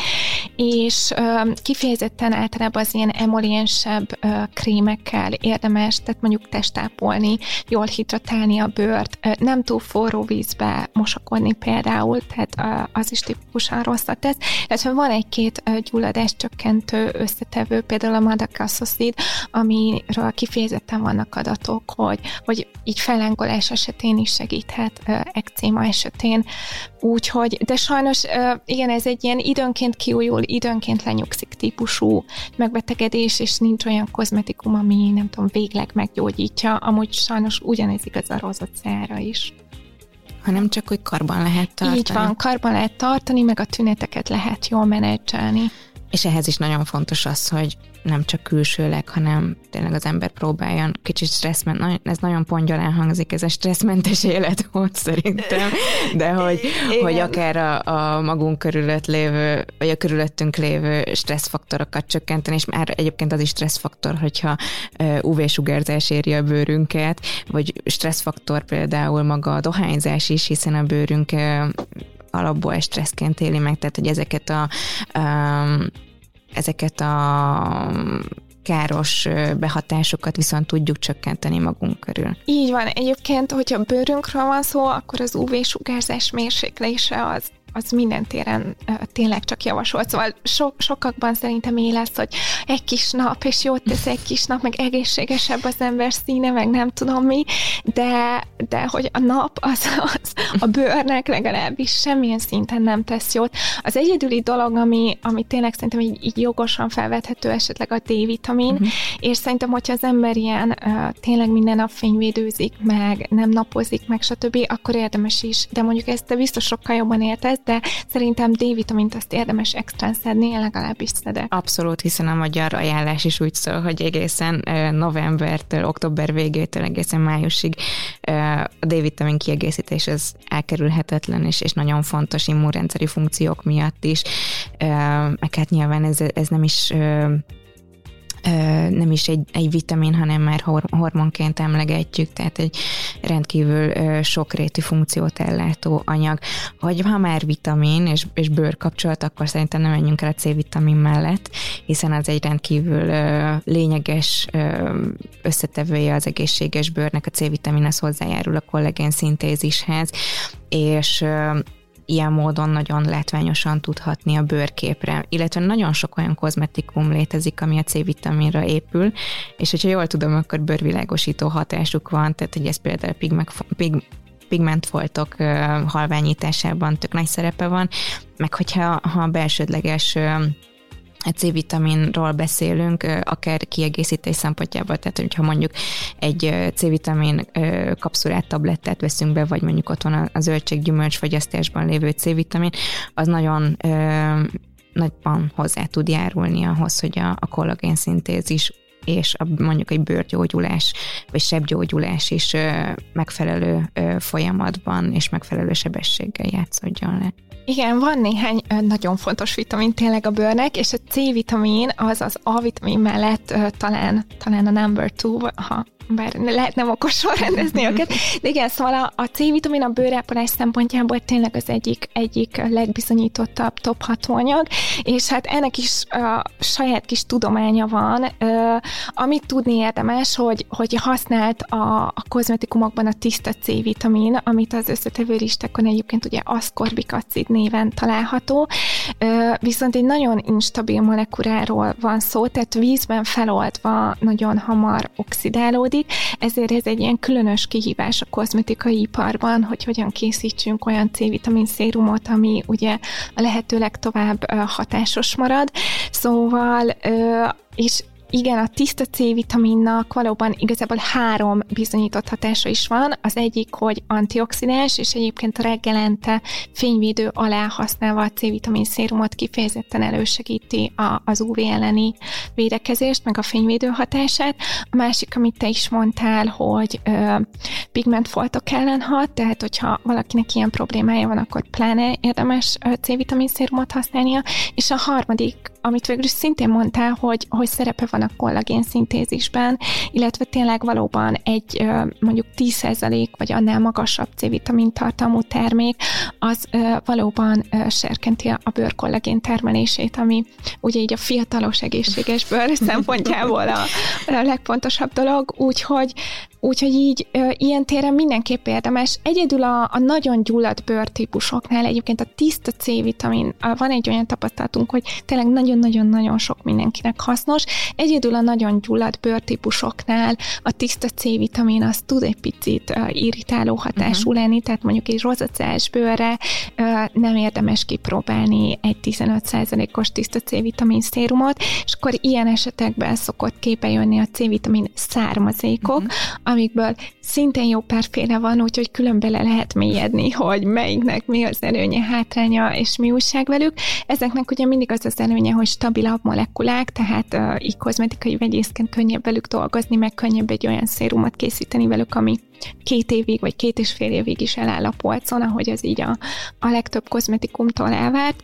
és ö, kifejezetten általában az ilyen emoliensebb ö, krémekkel érdemes, tehát mondjuk testápolni, jól hidratálni a bőrt, ö, nem túl forró vízbe mosakodni például, tehát az is tipikusan rosszat tesz, illetve van egy-két gyulladás csökkentő összetevő, például a madakasszocid, amiről kifejezetten vannak adatok, hogy, hogy így fellángolás esetén is segíthet ekcéma esetén, úgyhogy, de sajnos igen, ez egy ilyen időnként kiújul, időnként lenyugszik típusú megbetegedés, és nincs olyan kozmetikum, ami nem tudom, végleg meggyógyítja, amúgy sajnos ugyanez igaz a rozocára is hanem csak, hogy karban lehet tartani. Így van, karban lehet tartani, meg a tüneteket lehet jól menedzselni. És ehhez is nagyon fontos az, hogy nem csak külsőleg, hanem tényleg az ember próbáljon kicsit stresszment, ez nagyon pongyolán hangzik, ez a stresszmentes életmód szerintem, de hogy, hogy akár a, a magunk körülött lévő, vagy a körülöttünk lévő stresszfaktorokat csökkenteni, és már egyébként az is stresszfaktor, hogyha UV-sugárzás éri a bőrünket, vagy stresszfaktor például maga a dohányzás is, hiszen a bőrünk alapból stresszként éli meg, tehát hogy ezeket a um, ezeket a káros behatásokat viszont tudjuk csökkenteni magunk körül. Így van. Egyébként, hogyha bőrünkről van szó, akkor az UV-sugárzás mérséklése az az minden téren tényleg csak javasolt. Szóval so, sokakban szerintem él lesz, hogy egy kis nap, és jót tesz egy kis nap, meg egészségesebb az ember színe, meg nem tudom mi, de, de hogy a nap az, az a bőrnek legalábbis semmilyen szinten nem tesz jót. Az egyedüli dolog, ami, ami tényleg szerintem így, így jogosan felvethető esetleg a D-vitamin, uh-huh. és szerintem, hogyha az ember ilyen uh, tényleg minden nap fényvédőzik, meg nem napozik, meg stb., akkor érdemes is, de mondjuk ezt te biztos sokkal jobban érted, de szerintem D-vitamint azt érdemes extrán szedni, én legalábbis szedek. Abszolút, hiszen a magyar ajánlás is úgy szól, hogy egészen novembertől, október végétől egészen májusig a D-vitamin kiegészítés az elkerülhetetlen, és, és nagyon fontos immunrendszeri funkciók miatt is. Meg hát nyilván ez, ez nem is nem is egy, egy vitamin, hanem már hormonként emlegetjük, tehát egy rendkívül sokrétű funkciót ellátó anyag. Vagy ha már vitamin és, és bőr kapcsolat, akkor szerintem nem menjünk el a C-vitamin mellett, hiszen az egy rendkívül lényeges összetevője az egészséges bőrnek, a C-vitamin az hozzájárul a kollagén szintézishez, és ilyen módon nagyon látványosan tudhatni a bőrképre, illetve nagyon sok olyan kozmetikum létezik, ami a C-vitaminra épül, és hogyha jól tudom, akkor bőrvilágosító hatásuk van, tehát hogy ez például pigmek, pig, pigmentfoltok halványításában tök nagy szerepe van, meg hogyha ha belsődleges C-vitaminról beszélünk, akár kiegészítés szempontjából, tehát hogyha mondjuk egy C-vitamin kapszulát, tablettát veszünk be, vagy mondjuk ott van a zöldséggyümölcs fogyasztásban lévő C-vitamin, az nagyon nagyban hozzá tud járulni ahhoz, hogy a, a kollagén szintézis és a, mondjuk egy bőrgyógyulás vagy sebgyógyulás is megfelelő folyamatban és megfelelő sebességgel játszódjon le. Igen, van néhány nagyon fontos vitamin tényleg a bőrnek, és a C-vitamin az az A-vitamin mellett talán, talán a number two, ha bár lehet nem okosan rendezni őket, de igen, szóval a, a C-vitamin a bőrápolás szempontjából tényleg az egyik, egyik legbizonyítottabb top hatóanyag, és hát ennek is a saját kis tudománya van, amit tudni érdemes, hogy, hogy használt a, a kozmetikumokban a tiszta C-vitamin, amit az összetevő listákon egyébként ugye aszkorbic acid néven található, viszont egy nagyon instabil molekuláról van szó, tehát vízben feloldva nagyon hamar oxidálódik, ezért ez egy ilyen különös kihívás a kozmetikai iparban, hogy hogyan készítsünk olyan C-vitamin szérumot, ami ugye a lehető legtovább hatásos marad. Szóval, és igen, a tiszta C-vitaminnak valóban igazából három bizonyított hatása is van. Az egyik, hogy antioxidáns, és egyébként reggelente fényvédő alá használva a C-vitamin szérumot kifejezetten elősegíti a, az UV elleni védekezést, meg a fényvédő hatását. A másik, amit te is mondtál, hogy ö, pigmentfoltok ellen hat, tehát hogyha valakinek ilyen problémája van, akkor pláne érdemes C-vitamin szérumot használnia. És a harmadik, amit végül is szintén mondtál, hogy, hogy szerepe van a kollagén szintézisben, illetve tényleg valóban egy mondjuk 10% vagy annál magasabb C-vitamin tartalmú termék, az valóban serkenti a bőr kollagén termelését, ami ugye így a fiatalos egészséges bőr szempontjából a, a legfontosabb dolog, úgyhogy Úgyhogy így ö, ilyen téren mindenképp érdemes. Egyedül a, a nagyon gyulladt bőrtípusoknál egyébként a tiszta C-vitamin, van egy olyan tapasztalatunk, hogy tényleg nagyon-nagyon-nagyon sok mindenkinek hasznos. Egyedül a nagyon gyulladt bőrtípusoknál a tiszta C-vitamin az tud egy picit ö, irritáló hatású uh-huh. lenni, tehát mondjuk egy rozacás bőrre ö, nem érdemes kipróbálni egy 15%-os tiszta C-vitamin szérumot, és akkor ilyen esetekben szokott képe jönni a C-vitamin származékok, uh-huh amikből szintén jó párféle van, úgyhogy külön bele lehet mélyedni, hogy melyiknek mi az előnye, hátránya, és mi újság velük. Ezeknek ugye mindig az az előnye, hogy stabilabb molekulák, tehát így kozmetikai vegyészként könnyebb velük dolgozni, meg könnyebb egy olyan szérumot készíteni velük, ami két évig, vagy két és fél évig is eláll a polcon, ahogy az így a, a legtöbb kozmetikumtól elvált.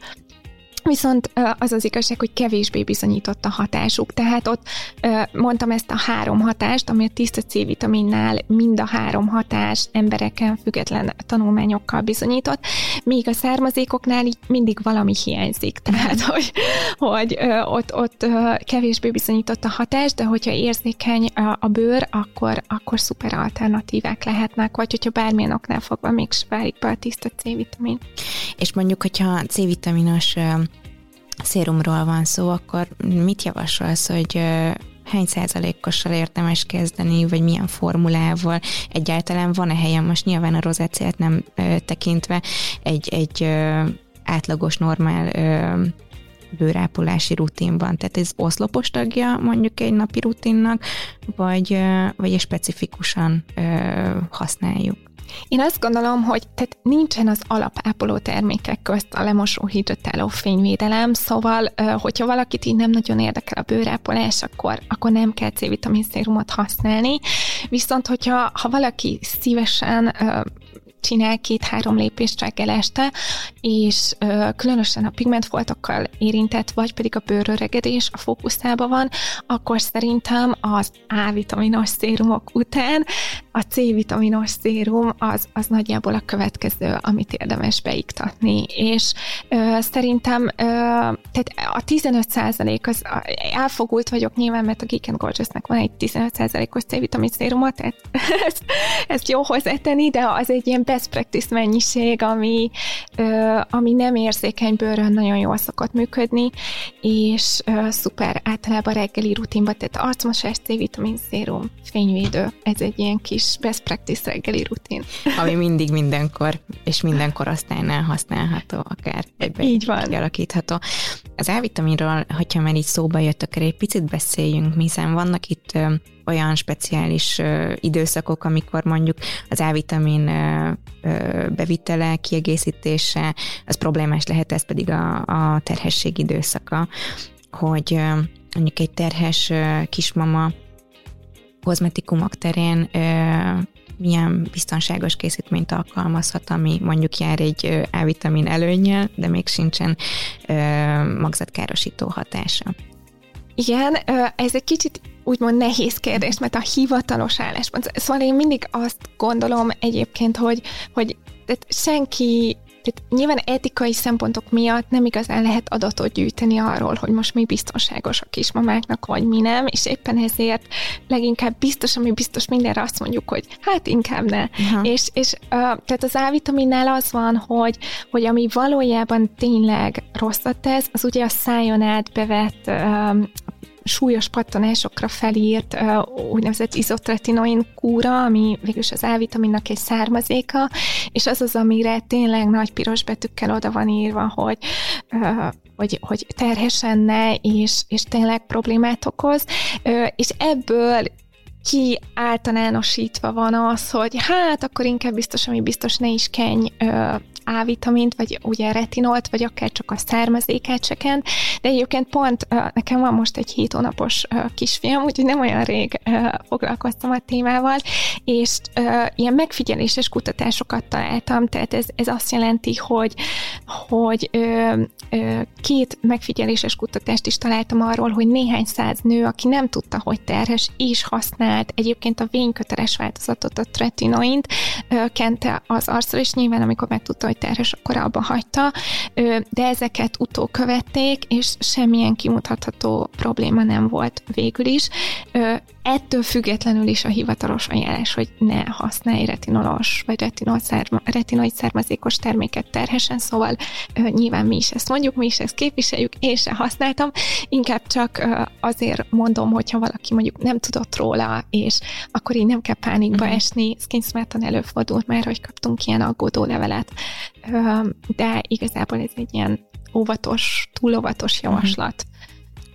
Viszont az az igazság, hogy kevésbé bizonyított a hatásuk. Tehát ott mondtam ezt a három hatást, ami a tiszta C-vitaminnál mind a három hatás embereken független tanulmányokkal bizonyított, míg a származékoknál így mindig valami hiányzik. Tehát, hogy, hogy ott, ott kevésbé bizonyított a hatás, de hogyha érzékeny a bőr, akkor, akkor szuper alternatívák lehetnek, vagy hogyha bármilyen oknál fogva még válik be a tiszta C-vitamin. És mondjuk, hogyha C-vitaminos szérumról van szó, akkor mit javasolsz, hogy hány százalékossal érdemes kezdeni, vagy milyen formulával egyáltalán van-e helyen, most nyilván a rozáciát nem ö, tekintve egy, egy ö, átlagos, normál ö, bőrápolási rutinban. Tehát ez oszlopos tagja mondjuk egy napi rutinnak, vagy, vagy specifikusan ö, használjuk? Én azt gondolom, hogy tehát nincsen az alapápoló termékek közt a lemosó hidratáló fényvédelem, szóval, hogyha valakit így nem nagyon érdekel a bőrápolás, akkor, akkor nem kell C-vitamin szérumot használni. Viszont, hogyha ha valaki szívesen csinál két-három lépést reggel este, és ö, különösen a pigmentfoltokkal érintett, vagy pedig a bőröregedés a fókuszában van, akkor szerintem az A-vitaminos szérumok után a C-vitaminos szérum az, az nagyjából a következő, amit érdemes beiktatni, és ö, szerintem ö, tehát a 15 százalék, az elfogult vagyok nyilván, mert a Geek and Gorgeous-nek van egy 15 százalékos C-vitamin széruma, tehát ezt, ezt jó hozzátenni, de az egy ilyen best practice mennyiség, ami, ami nem érzékeny bőrön nagyon jól szokott működni, és szuper általában reggeli rutinba, tehát arcmosás, C-vitamin szérum, fényvédő, ez egy ilyen kis best practice reggeli rutin. Ami mindig mindenkor, és minden korosztálynál használható, akár egyben Így van. kialakítható. Az A-vitaminról, hogyha már így szóba jött, akkor egy picit beszéljünk, hiszen vannak itt olyan speciális időszakok, amikor mondjuk az A-vitamin bevitele, kiegészítése, az problémás lehet, ez pedig a, a terhesség időszaka, hogy mondjuk egy terhes kismama kozmetikumok terén milyen biztonságos készítményt alkalmazhat, ami mondjuk jár egy A-vitamin előnyel, de még sincsen magzatkárosító hatása. Igen, ez egy kicsit úgymond nehéz kérdés, mert a hivatalos álláspont. Szóval én mindig azt gondolom egyébként, hogy, hogy tehát senki tehát nyilván etikai szempontok miatt nem igazán lehet adatot gyűjteni arról, hogy most mi biztonságos a kismamáknak, vagy mi nem, és éppen ezért leginkább biztos, ami biztos mindenre azt mondjuk, hogy hát inkább ne. Uh-huh. És, és uh, tehát az A-vitaminnál az van, hogy, hogy ami valójában tényleg rosszat tesz, az ugye a szájon át bevett uh, súlyos pattanásokra felírt úgynevezett izotretinoin kúra, ami végülis az A-vitaminnak egy származéka, és az az, amire tényleg nagy piros betűkkel oda van írva, hogy hogy, hogy terhesen ne, és, és tényleg problémát okoz, és ebből ki általánosítva van az, hogy hát akkor inkább biztos, ami biztos ne is kenj a-vitamint, vagy ugye retinolt, vagy akár csak a származékát cseken, de egyébként pont nekem van most egy hét hónapos kisfiam, úgyhogy nem olyan rég foglalkoztam a témával, és ilyen megfigyeléses kutatásokat találtam, tehát ez, ez azt jelenti, hogy, hogy két megfigyeléses kutatást is találtam arról, hogy néhány száz nő, aki nem tudta, hogy terhes, és használt egyébként a vényköteles változatot, a tretinoint, kente az arcra, és nyilván amikor megtudta, terhes, akkor abba hagyta, de ezeket utókövették, és semmilyen kimutatható probléma nem volt végül is. Ettől függetlenül is a hivatalos ajánlás, hogy ne használj retinolos vagy retinol szárma, retinoid származékos terméket terhesen, szóval nyilván mi is ezt mondjuk, mi is ezt képviseljük, én sem használtam, inkább csak azért mondom, hogyha valaki mondjuk nem tudott róla, és akkor így nem kell pánikba uh-huh. esni, Skinsmarton előfordult már, hogy kaptunk ilyen aggódó levelet, de igazából ez egy ilyen óvatos, túl óvatos mhm. javaslat. Uh-huh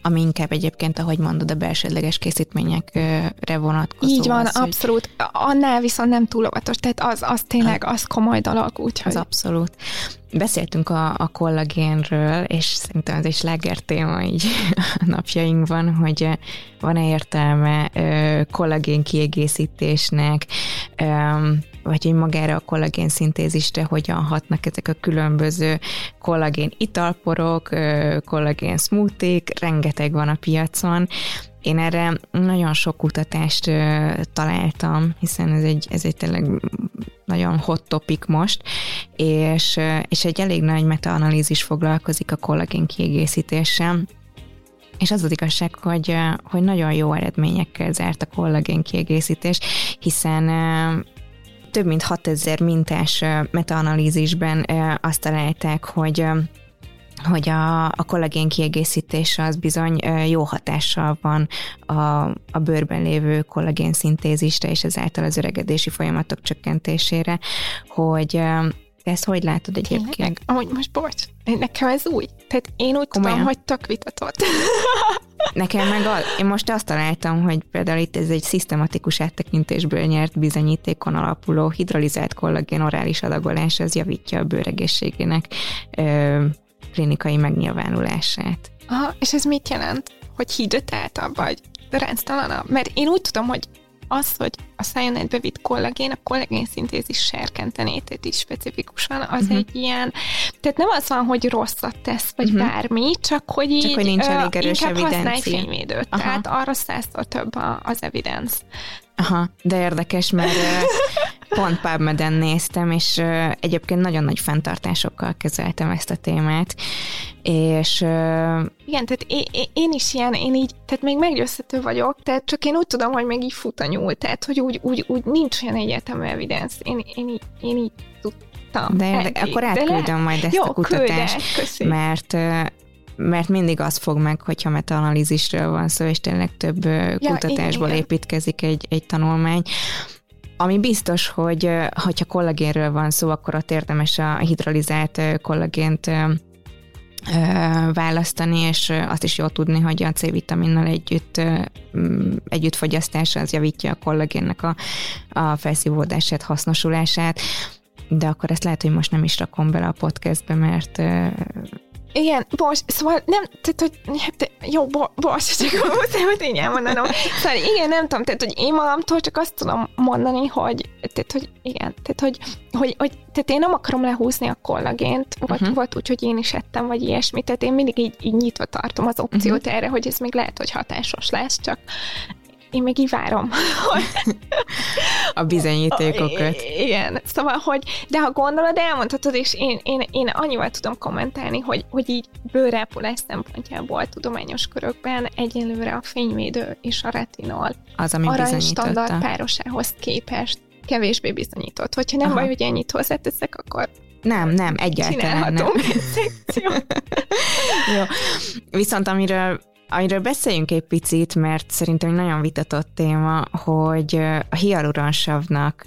ami inkább egyébként, ahogy mondod, a belsődleges készítményekre vonatkozó. Így van, az, abszolút. Hogy... Annál viszont nem túl óvatos, tehát az, az tényleg, az komoly dolog, úgyhogy... Az abszolút. Beszéltünk a, a kollagénről, és szerintem ez egy sláger téma így a napjainkban, hogy van-e értelme kollagén kiegészítésnek, vagy hogy magára a kollagén szintézisre hogyan hatnak ezek a különböző kollagén italporok, kollagén smoothie rengeteg van a piacon, én erre nagyon sok kutatást ö, találtam, hiszen ez egy, ez egy tényleg nagyon hot topic most, és, és egy elég nagy metaanalízis foglalkozik a kollagén kiegészítéssel, és az az igazság, hogy, hogy nagyon jó eredményekkel zárt a kollagén kiegészítés, hiszen több mint 6000 mintás metaanalízisben azt találták, hogy hogy a, a kollagén kiegészítése az bizony jó hatással van a, a bőrben lévő kollagén szintézisre és ezáltal az öregedési folyamatok csökkentésére, hogy ezt hogy látod egyébként? Tényleg? Ahogy most bocs, nekem ez új. Tehát én úgy Komolyan? tudom, hogy tök vitatott. Nekem meg a, én most azt találtam, hogy például itt ez egy szisztematikus áttekintésből nyert bizonyítékon alapuló hidrolizált kollagén orális adagolás, az javítja a bőregészségének ö, klinikai megnyilvánulását. Aha, és ez mit jelent? Hogy hidratáltabb vagy ránctalanabb? Mert én úgy tudom, hogy az, hogy a szájon bevitt kollagén, a kollagén szintézis serkentenétét is specifikusan, az uh-huh. egy ilyen, tehát nem az van, hogy rosszat tesz, vagy uh-huh. bármi, csak hogy így csak, hogy nincs elég erős inkább evidencia. használj fényvédőt. Aha. Tehát arra százszor több az evidence. Aha, de érdekes, mert pont PubMed-en néztem, és egyébként nagyon nagy fenntartásokkal kezeltem ezt a témát, és... Igen, tehát én, én is ilyen, én így, tehát még meggyőzhető vagyok, tehát csak én úgy tudom, hogy még így fut a nyúl, tehát hogy úgy, úgy, úgy nincs olyan egyetemű evidence. Én, én, így, én így tudtam. De, de akkor átküldöm le... majd ezt Jó, a kutatást, mert mert mindig az fog meg, hogyha metaanalízisről van szó, és tényleg több ja, kutatásból igen, építkezik egy, egy tanulmány. Ami biztos, hogy hogyha kollagénről van szó, akkor ott érdemes a hidrolizált kollagént választani, és azt is jól tudni, hogy a C-vitaminnal együtt, együtt fogyasztása az javítja a kollagénnek a, a felszívódását, hasznosulását, de akkor ezt lehet, hogy most nem is rakom bele a podcastbe, mert Igen, bocs, szóval nem, tehát, hogy hát, jó, bo, bocs, csak muszáj, hogy én elmondanom. Szóval igen, nem tudom, tehát, hogy én magamtól csak azt tudom mondani, hogy, tehát, hogy igen, tehát, hogy, hogy, hogy tehát én nem akarom lehúzni a kollagént, volt, uh-huh. volt úgy, hogy én is ettem, vagy ilyesmit, tehát én mindig így, így nyitva tartom az opciót uh-huh. erre, hogy ez még lehet, hogy hatásos lesz, csak én még így várom. a bizonyítékokat. Igen, szóval, hogy de ha gondolod, elmondhatod, és én, én, én annyival tudom kommentálni, hogy, hogy így bőrápolás szempontjából tudományos körökben egyenlőre a fényvédő és a retinol az, ami arany standard párosához képest kevésbé bizonyított. Hogyha nem Aha. baj, hogy ennyit hozzáteszek, akkor nem, nem, egyáltalán nem. Jó. Viszont amiről Amiről beszéljünk egy picit, mert szerintem egy nagyon vitatott téma, hogy a hialuransavnak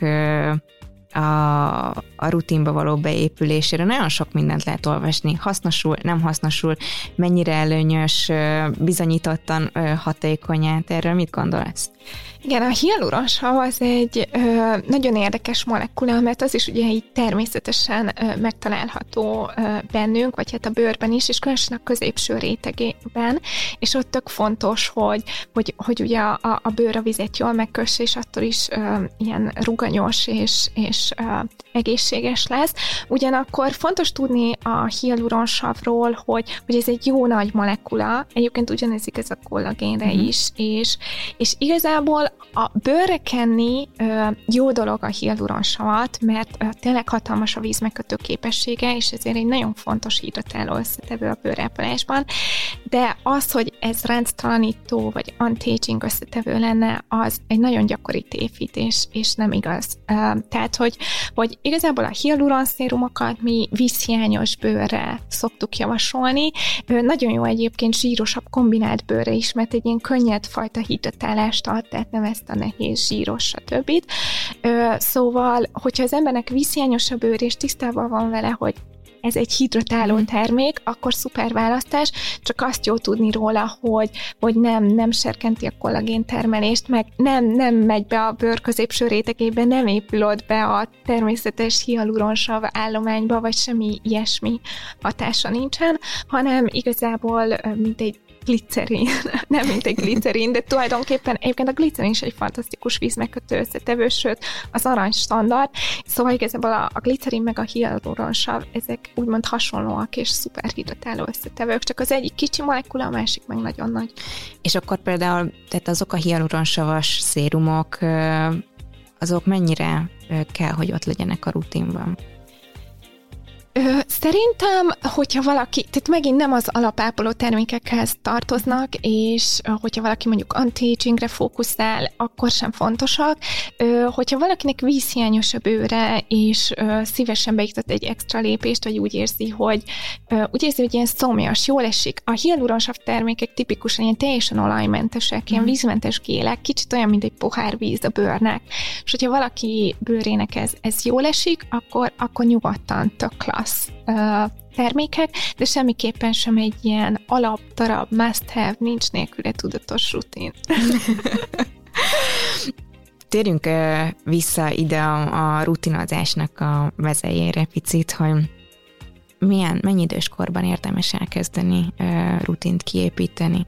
a, a rutinba való beépülésére nagyon sok mindent lehet olvasni. Hasznosul, nem hasznosul, mennyire előnyös, bizonyítottan hatékonyát. Erről mit gondolsz? Igen, a hialuronsav az egy ö, nagyon érdekes molekula, mert az is ugye így természetesen ö, megtalálható ö, bennünk, vagy hát a bőrben is, és különösen a középső rétegében, és ott tök fontos, hogy, hogy, hogy ugye a, a bőr a vizet jól megkösse, és attól is ö, ilyen ruganyos és, és ö, egészséges lesz. Ugyanakkor fontos tudni a hialuronsavról, hogy, hogy ez egy jó nagy molekula, egyébként ugyanez igaz a kollagénre mm-hmm. is, és, és igazából a bőrre kenni ö, jó dolog a hialuronsavat, mert ö, tényleg hatalmas a vízmegkötő képessége, és ezért egy nagyon fontos hidratáló összetevő a bőrápolásban, de az, hogy ez ránctalanító vagy anti-aging összetevő lenne, az egy nagyon gyakori tévhités, és nem igaz. Ö, tehát, hogy, hogy igazából a hialuronszérumokat mi vízhiányos bőrre szoktuk javasolni. Ö, nagyon jó egyébként zsírosabb kombinált bőrre is, mert egy ilyen könnyed fajta hidratálást ad, tehát nem ezt a nehéz zsíros, stb. Szóval, hogyha az embernek vízhiányos a bőr, és tisztában van vele, hogy ez egy hidratáló mhm. termék, akkor szuper választás, csak azt jó tudni róla, hogy, hogy nem, nem serkenti a kollagén termelést, meg nem, nem megy be a bőr középső rétegébe, nem épül ott be a természetes hialuronsav állományba, vagy semmi ilyesmi hatása nincsen, hanem igazából mint egy glicerin, nem mint egy glicerin, de tulajdonképpen egyébként a glicerin is egy fantasztikus vízmegkötő összetevő, sőt az arany standard, szóval igazából a, a glicerin meg a hialuronsav, ezek úgymond hasonlóak és szuper hidratáló összetevők, csak az egyik kicsi molekula, a másik meg nagyon nagy. És akkor például, tehát azok a hialuronsavas szérumok, azok mennyire kell, hogy ott legyenek a rutinban? Ö, szerintem, hogyha valaki, tehát megint nem az alapápoló termékekhez tartoznak, és hogyha valaki mondjuk anti-agingre fókuszál, akkor sem fontosak. Ö, hogyha valakinek vízhiányos a bőre, és ö, szívesen beiktat egy extra lépést, vagy úgy érzi, hogy ö, úgy érzi, hogy ilyen szomjas, jól esik. A hialuronsav termékek tipikusan ilyen teljesen olajmentesek, ilyen mm. vízmentes gélek, kicsit olyan, mint egy pohár víz a bőrnek. És hogyha valaki bőrének ez, ez jól esik, akkor, akkor nyugodtan tök klassz klassz termékek, de semmiképpen sem egy ilyen alaptarab, must-have, nincs nélküle tudatos rutin. Térjünk vissza ide a, a rutinozásnak a vezejére picit, hogy milyen, mennyi időskorban érdemes elkezdeni rutint kiépíteni?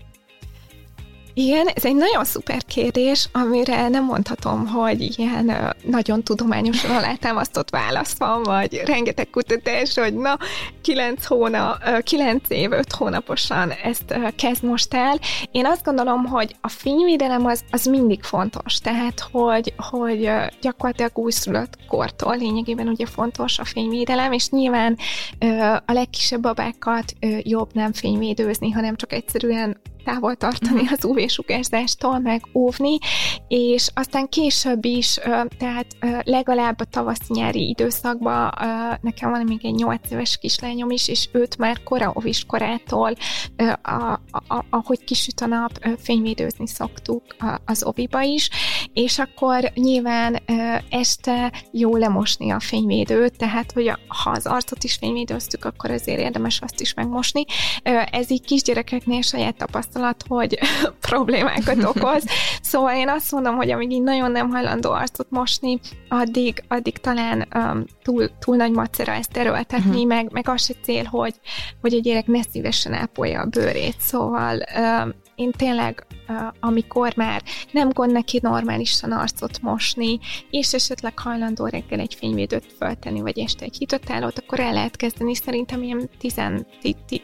Igen, ez egy nagyon szuper kérdés, amire nem mondhatom, hogy ilyen nagyon tudományosan alátámasztott válasz van, vagy rengeteg kutatás, hogy na, kilenc hónap, kilenc év, öt hónaposan ezt kezd most el. Én azt gondolom, hogy a fényvédelem az, az mindig fontos, tehát, hogy, hogy gyakorlatilag újszülött kortól lényegében ugye fontos a fényvédelem, és nyilván a legkisebb babákat jobb nem fényvédőzni, hanem csak egyszerűen távol tartani mhm. az UV-sugárzástól, meg óvni, és aztán később is, tehát legalább a tavasz-nyári időszakban nekem van még egy 8 éves kislányom is, és őt már kora óvis korától, ahogy kisüt a nap, fényvédőzni szoktuk az oviba is, és akkor nyilván este jó lemosni a fényvédőt, tehát hogy ha az arcot is fényvédőztük, akkor azért érdemes azt is megmosni. Ez így kisgyerekeknél saját tapasztalat hogy problémákat okoz. Szóval én azt mondom, hogy amíg így nagyon nem hajlandó arcot mosni, addig, addig talán um, túl, túl nagy macera ezt erőltetni, uh-huh. meg, meg az se cél, hogy, hogy a gyerek ne szívesen ápolja a bőrét. Szóval um, én tényleg, amikor már nem gond neki normálisan arcot mosni, és esetleg hajlandó reggel egy fényvédőt föltenni, vagy este egy hitotállót, akkor el lehet kezdeni szerintem ilyen tizen,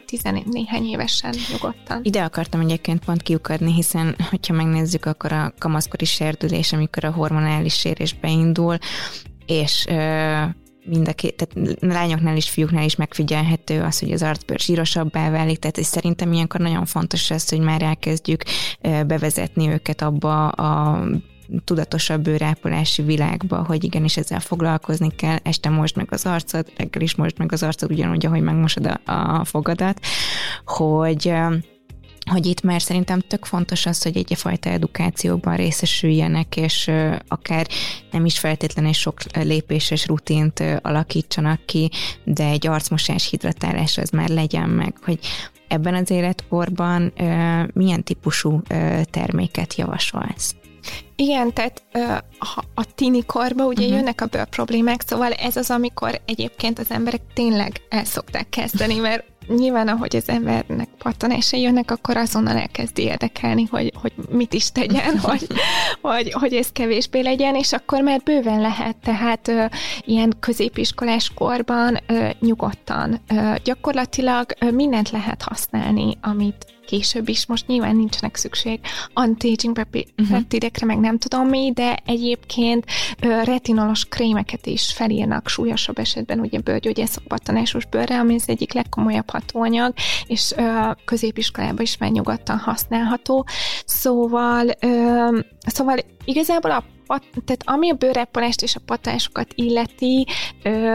tizen néhány évesen nyugodtan. Ide akartam egyébként pont kiukadni, hiszen hogyha megnézzük, akkor a kamaszkori serdülés, amikor a hormonális sérés beindul, és mind a két, tehát lányoknál is, fiúknál is megfigyelhető az, hogy az arcbőr zsírosabbá válik, tehát és szerintem ilyenkor nagyon fontos az, hogy már elkezdjük bevezetni őket abba a tudatosabb bőrápolási világba, hogy igenis ezzel foglalkozni kell, este most meg az arcod, reggel is most meg az arcod, ugyanúgy, ahogy megmosod a, a fogadat, hogy hogy itt már szerintem tök fontos az, hogy egyfajta edukációban részesüljenek, és akár nem is feltétlenül sok lépéses rutint alakítsanak ki, de egy arcmosás, hidratálás az már legyen meg, hogy ebben az életkorban milyen típusú terméket javasolsz? Igen, tehát a, a tini korba ugye uh-huh. jönnek a bőr problémák, szóval ez az, amikor egyébként az emberek tényleg el szokták kezdeni, mert nyilván, ahogy az embernek pattanásai jönnek, akkor azonnal elkezdi érdekelni, hogy, hogy mit is tegyen, hogy, hogy, hogy ez kevésbé legyen, és akkor már bőven lehet, tehát ö, ilyen középiskolás korban ö, nyugodtan. Ö, gyakorlatilag ö, mindent lehet használni, amit később is. Most nyilván nincsenek szükség anti-aging mhm. peptidekre, uh-huh. meg nem tudom mi, de egyébként retinolos krémeket is felírnak súlyosabb esetben, ugye bőrgyógyászok pattanásos bőrre, ami az egyik legkomolyabb hatóanyag, és középiskolában is már nyugodtan használható. Szóval, szóval igazából a pat, tehát ami a bőrápolást és a patásokat illeti,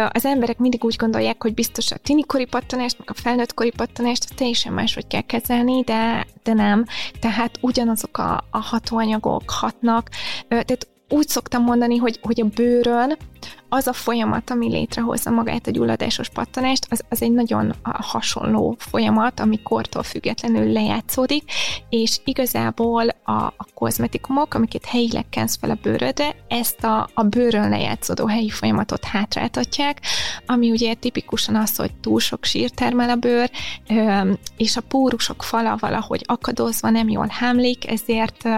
az emberek mindig úgy gondolják, hogy biztos a tinikori pattanást, meg a felnőttkori pattanást teljesen máshogy kell kezelni, de, de nem. Tehát ugyanazok a, a hatóanyagok hatnak. Tehát úgy szoktam mondani, hogy, hogy a bőrön az a folyamat, ami létrehozza magát a gyulladásos pattanást, az, az egy nagyon hasonló folyamat, ami kortól függetlenül lejátszódik, és igazából a, a kozmetikumok, amiket helyileg kensz fel a bőrödre, ezt a, a bőrön lejátszódó helyi folyamatot hátráltatják, ami ugye tipikusan az, hogy túl sok sír termel a bőr, és a pórusok fala valahogy akadozva nem jól hámlik, ezért,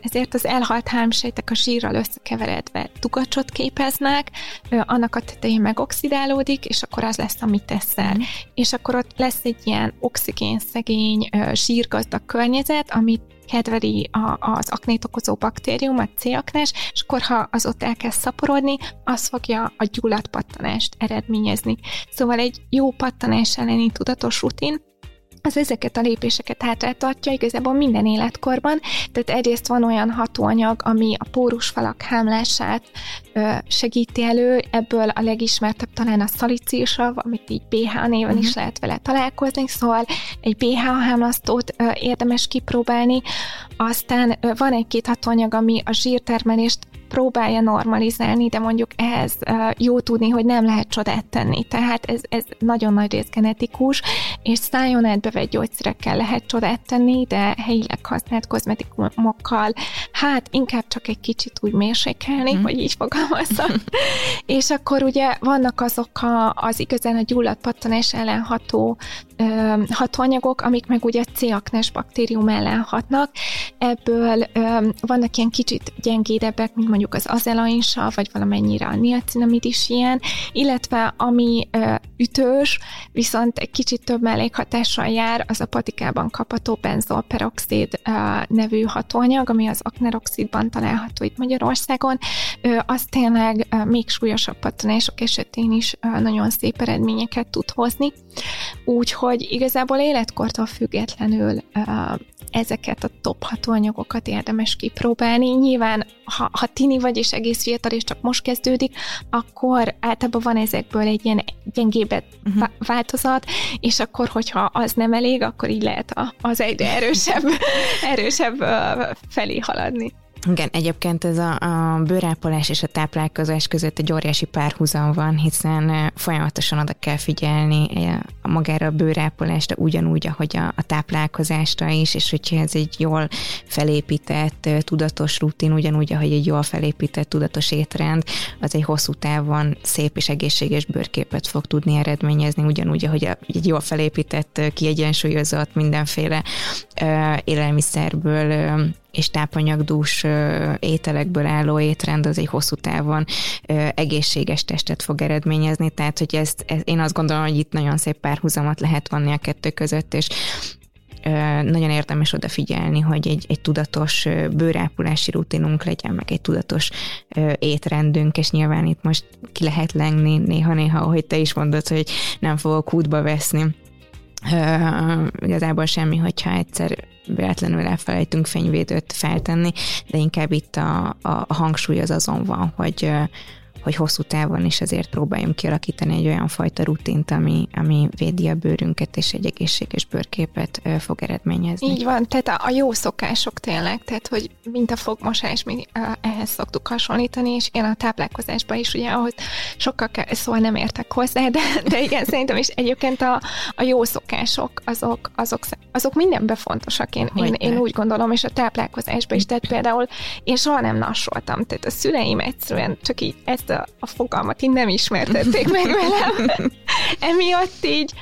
ezért az elhalt hámsejtek a zsírral összekeveredve tugacsot képeznek, annak a tetején megoxidálódik, és akkor az lesz, amit teszel. Mm. És akkor ott lesz egy ilyen oxigén szegény, zsírgazdag környezet, amit kedveli a, az aknét okozó baktérium, a C-aknás, és akkor ha az ott elkezd szaporodni, az fogja a gyulladpattanást eredményezni. Szóval egy jó pattanás elleni tudatos rutin, az ezeket a lépéseket hátráltatja igazából minden életkorban, tehát egyrészt van olyan hatóanyag, ami a pórusfalak hámlását ö, segíti elő, ebből a legismertebb talán a szalicilsav, amit így BH néven uh-huh. is mhm. lehet vele találkozni, szóval egy BH hámlasztót ö, érdemes kipróbálni, aztán ö, van egy-két hatóanyag, ami a zsírtermelést próbálja normalizálni, de mondjuk ehhez jó tudni, hogy nem lehet csodát tenni. Tehát ez, ez nagyon nagy rész genetikus, és szájon átbevett gyógyszerekkel lehet csodát tenni, de helyileg használt kozmetikumokkal, hát inkább csak egy kicsit úgy mérsékelni, mm. hogy így fogalmazzak. és akkor ugye vannak azok a, az igazán a gyulladt pattanás ellen ható ö, hatóanyagok, amik meg ugye C-aknás baktérium ellen hatnak. Ebből ö, vannak ilyen kicsit gyengédebbek, mint mondjuk az azelainsa, vagy valamennyire a niacinamid is ilyen, illetve ami ütős, viszont egy kicsit több mellékhatással jár, az a patikában kapható benzolperoxid nevű hatóanyag, ami az akneroxidban található itt Magyarországon. Az tényleg még súlyosabb pattanások esetén is nagyon szép eredményeket tud hozni. Úgyhogy igazából életkortól függetlenül ezeket a top hatóanyagokat érdemes kipróbálni. Nyilván, ha, ha tini vagy és egész fiatal és csak most kezdődik, akkor általában van ezekből egy ilyen gyengébb uh-huh. változat, és akkor, hogyha az nem elég, akkor így lehet az egyre erősebb, erősebb felé haladni. Igen, egyébként ez a, a bőrápolás és a táplálkozás között egy óriási párhuzam van, hiszen folyamatosan oda kell figyelni a magára a bőrápolásra ugyanúgy, ahogy a, a táplálkozásra is, és hogyha ez egy jól felépített, tudatos rutin, ugyanúgy, ahogy egy jól felépített, tudatos étrend, az egy hosszú távon szép és egészséges bőrképet fog tudni eredményezni, ugyanúgy, ahogy egy jól felépített, kiegyensúlyozott mindenféle élelmiszerből és tápanyagdús ételekből álló étrend az egy hosszú távon egészséges testet fog eredményezni, tehát hogy ezt, ezt én azt gondolom, hogy itt nagyon szép párhuzamot lehet vonni a kettő között, és nagyon érdemes odafigyelni, hogy egy, egy tudatos bőrápulási rutinunk legyen, meg egy tudatos étrendünk, és nyilván itt most ki lehet lengni néha-néha, ahogy te is mondod, hogy nem fogok útba veszni. Uh, igazából semmi, hogyha egyszer véletlenül elfelejtünk fényvédőt feltenni, de inkább itt a, a, hangsúly az azon van, hogy hogy hosszú távon is azért próbáljunk kialakítani egy olyan fajta rutint, ami, ami védi a bőrünket, és egy egészséges bőrképet fog eredményezni. Így van, tehát a, a jó szokások tényleg, tehát hogy mint a fogmosás, mi ehhez szoktuk hasonlítani, és én a táplálkozásban is, ugye, ahogy sokkal kell, szóval nem értek hozzá, de, de igen, szerintem is egyébként a, a jó szokások, azok, azok, azok mindenben fontosak, én, én, én úgy gondolom, és a táplálkozásban is, tehát például én soha nem nassoltam, tehát a szüleim egyszerűen csak így ezt a, fogalmat így nem ismertették meg velem. Emiatt így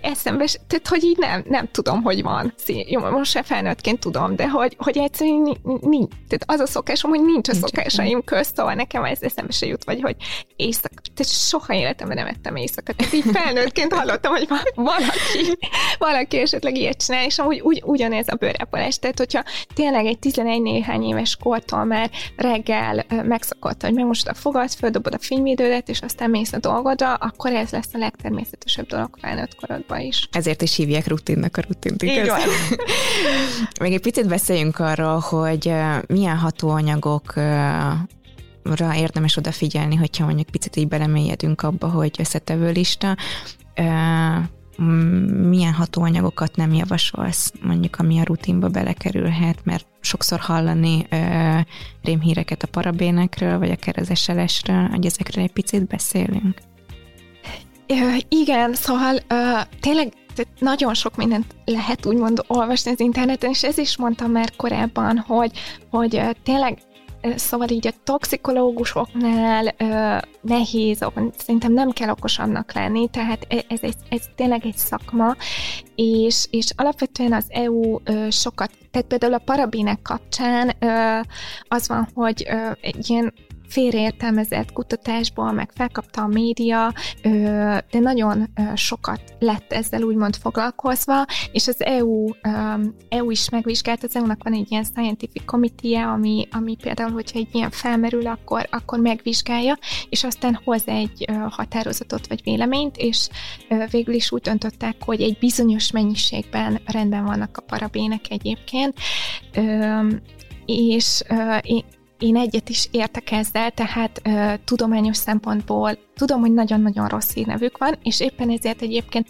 eszembe, tehát hogy így nem, nem tudom, hogy van. Jó, most se felnőttként tudom, de hogy, hogy egyszerűen nincs. Tehát az a szokásom, hogy nincs a nincs szokásaim közt, szóval nekem ez eszembe se jut, vagy hogy éjszaka, tehát soha életemben nem ettem éjszaka. Tehát így felnőttként hallottam, hogy valaki, valaki esetleg ilyet csinál, és amúgy ugy, ugyanez a bőrápolás. Tehát, hogyha tényleg egy 11 néhány éves kortól már reggel megszokott, hogy meg most a fogad, földobod a fényvédődet, és aztán mész a dolgodra, akkor ez lesz a legtermészetesebb dolog felnőtt korod kapcsolatban is. Ezért is hívják rutinnak a rutint. Így van. Még egy picit beszéljünk arról, hogy milyen hatóanyagok ra érdemes odafigyelni, hogyha mondjuk picit így belemélyedünk abba, hogy összetevő lista, milyen hatóanyagokat nem javasolsz, mondjuk ami a rutinba belekerülhet, mert sokszor hallani ö, rémhíreket a parabénekről, vagy a kerezeselesről, hogy ezekről egy picit beszélünk. Igen, szóval tényleg nagyon sok mindent lehet úgymond olvasni az interneten, és ez is mondtam már korábban, hogy, hogy tényleg Szóval így a toxikológusoknál uh, nehéz, szerintem nem kell okosannak lenni, tehát e, ez, ez, ez tényleg egy szakma, és, és alapvetően az EU uh, sokat, tehát például a parabének kapcsán uh, az van, hogy uh, egy ilyen félreértelmezett kutatásból, meg felkapta a média, de nagyon sokat lett ezzel úgymond foglalkozva, és az EU, EU is megvizsgált, az EU-nak van egy ilyen scientific committee ami, ami például, hogyha egy ilyen felmerül, akkor, akkor megvizsgálja, és aztán hoz egy határozatot vagy véleményt, és végül is úgy döntöttek, hogy egy bizonyos mennyiségben rendben vannak a parabének egyébként, és én egyet is értek ezzel, tehát ö, tudományos szempontból tudom, hogy nagyon-nagyon rossz hírnevük van, és éppen ezért egyébként,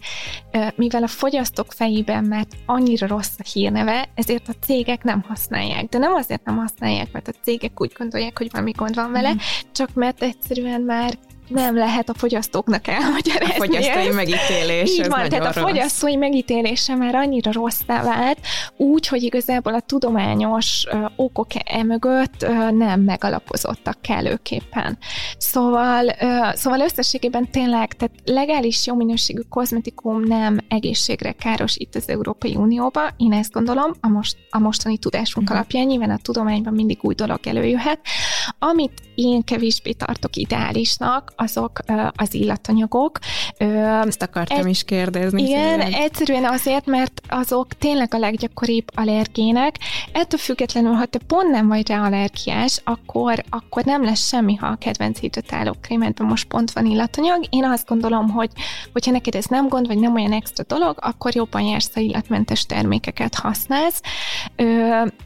ö, mivel a fogyasztók fejében már annyira rossz a hírneve, ezért a cégek nem használják. De nem azért nem használják, mert a cégek úgy gondolják, hogy valami gond van vele, mm. csak mert egyszerűen már nem lehet a fogyasztóknak elmagyarázni. A fogyasztói ezt. megítélés. Így van, tehát rossz. a fogyasztói megítélése már annyira rosszá vált, úgy, hogy igazából a tudományos okok emögött nem megalapozottak kellőképpen. Szóval, szóval összességében tényleg, tehát legális jó minőségű kozmetikum nem egészségre káros itt az Európai Unióban, én ezt gondolom, a, most, a mostani tudásunk uh-huh. alapján, nyilván a tudományban mindig új dolog előjöhet. Amit én kevésbé tartok ideálisnak, azok az illatanyagok. Ezt akartam e- is kérdezni. Igen, szerintem. egyszerűen azért, mert azok tényleg a leggyakoribb allergének. Ettől függetlenül, ha te pont nem vagy rá allergiás, akkor, akkor nem lesz semmi, ha a kedvenc hidratáló krémedben most pont van illatanyag. Én azt gondolom, hogy hogyha neked ez nem gond, vagy nem olyan extra dolog, akkor jobban jársz, ha illatmentes termékeket használsz.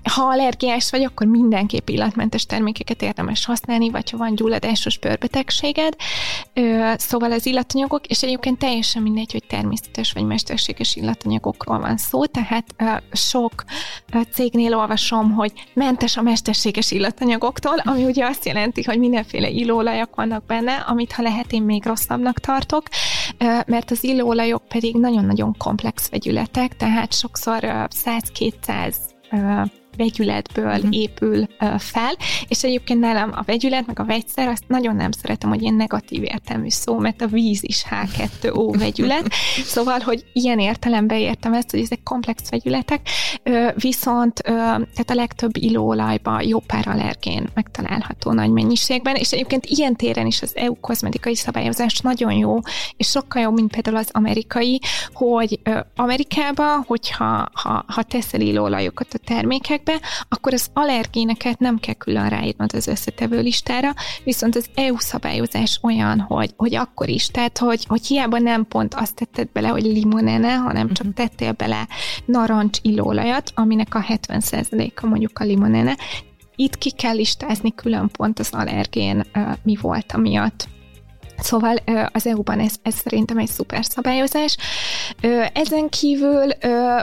Ha allergiás vagy, akkor mindenképp illatmentes termékeket érdemes használni, kezelni, vagy ha van gyulladásos bőrbetegséged. Szóval az illatanyagok, és egyébként teljesen mindegy, hogy természetes vagy mesterséges illatanyagokról van szó, tehát sok cégnél olvasom, hogy mentes a mesterséges illatanyagoktól, ami ugye azt jelenti, hogy mindenféle illóolajak vannak benne, amit ha lehet én még rosszabbnak tartok, mert az illóolajok pedig nagyon-nagyon komplex vegyületek, tehát sokszor 100-200 vegyületből uh-huh. épül fel, és egyébként nálam a vegyület, meg a vegyszer, azt nagyon nem szeretem, hogy ilyen negatív értelmű szó, mert a víz is H2O vegyület, szóval, hogy ilyen értelemben értem ezt, hogy ezek komplex vegyületek, viszont tehát a legtöbb illóolajban jó pár allergén megtalálható nagy mennyiségben, és egyébként ilyen téren is az EU kozmetikai szabályozás nagyon jó, és sokkal jobb, mint például az amerikai, hogy Amerikában, hogyha ha, ha teszel illóolajokat a termékek, be, akkor az allergéneket nem kell külön ráírnod az összetevő listára, viszont az EU szabályozás olyan, hogy, hogy akkor is, tehát hogy, hogy hiába nem pont azt tetted bele, hogy limonene, hanem csak mhm. tettél bele narancs illóolajat, aminek a 70%-a mondjuk a limonene, itt ki kell listázni külön pont az allergén mi volt amiatt. Szóval az EU-ban ez, ez szerintem egy szuper szabályozás. Ezen kívül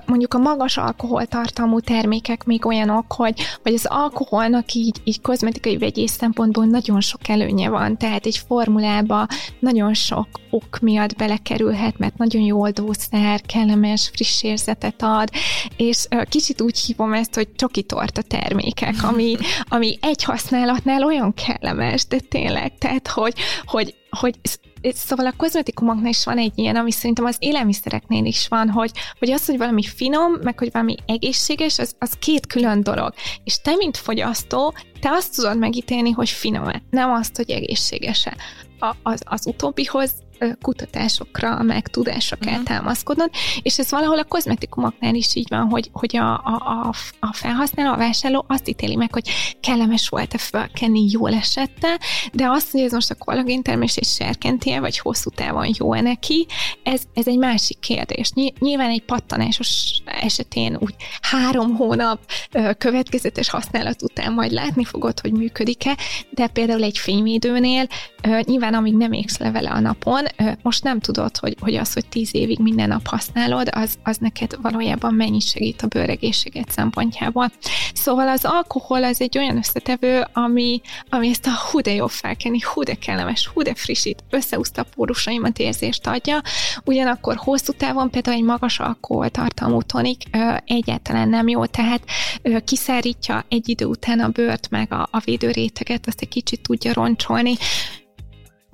mondjuk a magas alkoholtartalmú termékek még olyanok, hogy, hogy az alkoholnak így, így kozmetikai vegyész szempontból nagyon sok előnye van, tehát egy formulába nagyon sok ok miatt belekerülhet, mert nagyon jó oldószer, kellemes, friss érzetet ad, és kicsit úgy hívom ezt, hogy csoki torta termékek, ami, ami egy használatnál olyan kellemes, de tényleg, tehát hogy, hogy hogy szóval a kozmetikumoknál is van egy ilyen, ami szerintem az élelmiszereknél is van, hogy, hogy az, hogy valami finom, meg hogy valami egészséges, az, az két külön dolog. És te, mint fogyasztó, te azt tudod megítélni, hogy finom-e, nem azt, hogy egészséges-e. A, az, az utóbbihoz kutatásokra, meg tudásra kell uh-huh. támaszkodnod, és ez valahol a kozmetikumoknál is így van, hogy, hogy a, a, a felhasználó, a vásárló azt ítéli meg, hogy kellemes volt-e felkenni, jól esette, de azt, hogy ez most a kollagéntermését serkenti vagy hosszú távon jó-e neki, ez, ez egy másik kérdés. Nyilván egy pattanásos esetén úgy három hónap következetes használat után majd látni fogod, hogy működik-e, de például egy fényvédőnél nyilván amíg nem égsz le vele a napon, most nem tudod, hogy, hogy az, hogy tíz évig minden nap használod, az, az neked valójában mennyi segít a bőregészséget szempontjából. Szóval az alkohol az egy olyan összetevő, ami, ami ezt a hú de jobb felkenni, hú de kellemes, hú de frissít, összeúszta pórusaimat érzést adja, ugyanakkor hosszú távon például egy magas alkoholtartalmú tonik egyáltalán nem jó, tehát kiszárítja egy idő után a bőrt meg a, a védőréteget, azt egy kicsit tudja roncsolni,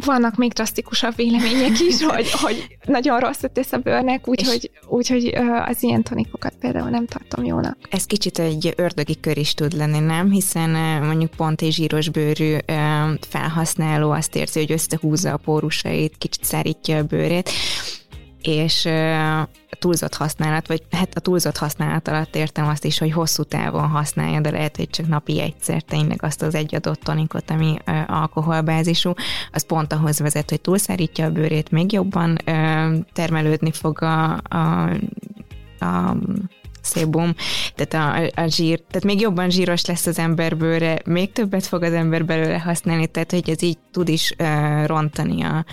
vannak még drasztikusabb vélemények is, hogy, hogy nagyon rosszat tesz a bőrnek, úgyhogy úgy, hogy az ilyen tonikokat például nem tartom jónak. Ez kicsit egy ördögi kör is tud lenni, nem? Hiszen mondjuk pont egy zsíros bőrű felhasználó azt érzi, hogy összehúzza a pórusait, kicsit szárítja a bőrét, és túlzott használat, vagy hát a túlzott használat alatt értem azt is, hogy hosszú távon használja, de lehet, hogy csak napi egyszer tényleg azt az egy adott tonikot, ami alkoholbázisú, az pont ahhoz vezet, hogy túlszárítja a bőrét, még jobban termelődni fog a, a, a szébum, tehát a, a zsír, tehát még jobban zsíros lesz az ember bőre, még többet fog az ember belőle használni, tehát hogy ez így tud is uh, rontani a,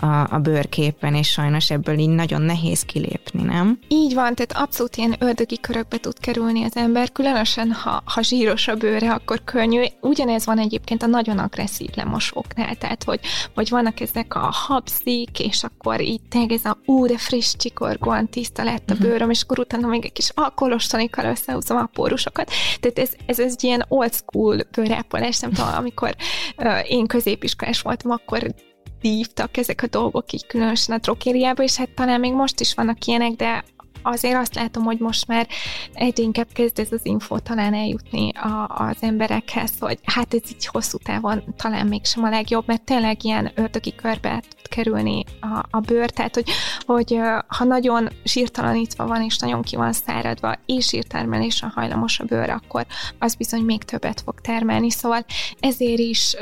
a, a bőrképen, és sajnos ebből így nagyon nehéz kilépni, nem? Így van, tehát abszolút ilyen ördögi körökbe tud kerülni az ember, különösen ha, ha zsíros a bőre, akkor könnyű. Ugyanez van egyébként a nagyon agresszív lemosóknál, tehát hogy, hogy vannak ezek a habszik, és akkor így tényleg ez a ú, de friss csikorgóan tiszta lett a mhm. bőröm, és akkor utána még egy kis alkoholos tonikkal összehúzom a pórusokat. Tehát ez, ez, ez egy ilyen old school bőrápolás, nem tudom, amikor uh, én középiskolás voltam, akkor dívtak ezek a dolgok így különösen a drogériába, és hát talán még most is vannak ilyenek, de azért azt látom, hogy most már egyre inkább kezd ez az info talán eljutni a, az emberekhez, hogy hát ez így hosszú távon talán mégsem a legjobb, mert tényleg ilyen ördögi körbe tud kerülni a, a bőr, tehát hogy, hogy ha nagyon sírtalanítva van, és nagyon ki van száradva, és sírtermelésre hajlamos a bőr, akkor az bizony még többet fog termelni, szóval ezért is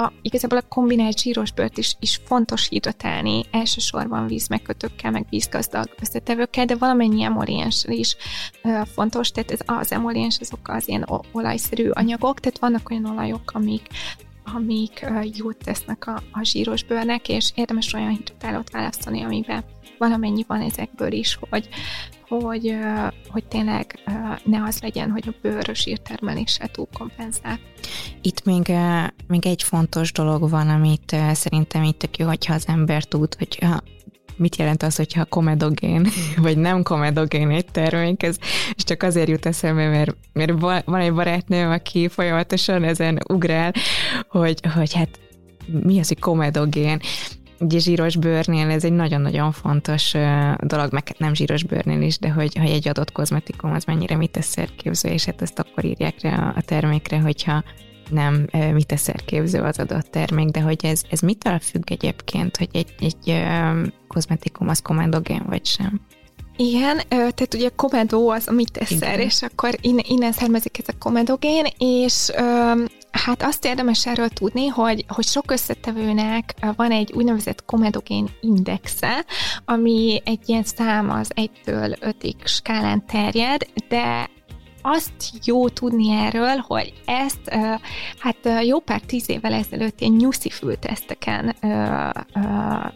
a, igazából a kombinált zsíros bőrt is, is fontos hidratálni, elsősorban vízmegkötőkkel, meg vízgazdag összetevőkkel, de valamennyi emolienssel is uh, fontos, tehát ez, az emoliens azok az ilyen olajszerű anyagok, tehát vannak olyan olajok, amik amik jót tesznek a, a zsíros bőrnek, és érdemes olyan hidratálót választani, amiben valamennyi van ezekből is, hogy, hogy, hogy tényleg ne az legyen, hogy a bőr sírtermelése túl kompenzál. Itt még, még egy fontos dolog van, amit szerintem itt tök jó, hogyha az ember tud, hogy mit jelent az, hogyha komedogén, vagy nem komedogén egy termék, ez és csak azért jut eszembe, mert, mert van egy barátnőm, aki folyamatosan ezen ugrál, hogy, hogy hát mi az, hogy komedogén, ugye zsíros bőrnél ez egy nagyon-nagyon fontos dolog, meg nem zsíros bőrnél is, de hogy, hogy egy adott kozmetikum az mennyire mit tesz szerképző, és hát ezt akkor írják rá a termékre, hogyha nem mit szerképző az adott termék, de hogy ez, ez mitől függ egyébként, hogy egy, egy kozmetikum az komendogén vagy sem? Igen, tehát ugye komedó az a miteszer, és akkor innen, innen származik ez a komedogén, és hát azt érdemes erről tudni, hogy, hogy sok összetevőnek van egy úgynevezett komedogén indexe, ami egy ilyen szám az 1-től 5-ig skálán terjed, de azt jó tudni erről, hogy ezt hát jó pár tíz évvel ezelőtt ilyen nyuszi fülteszteken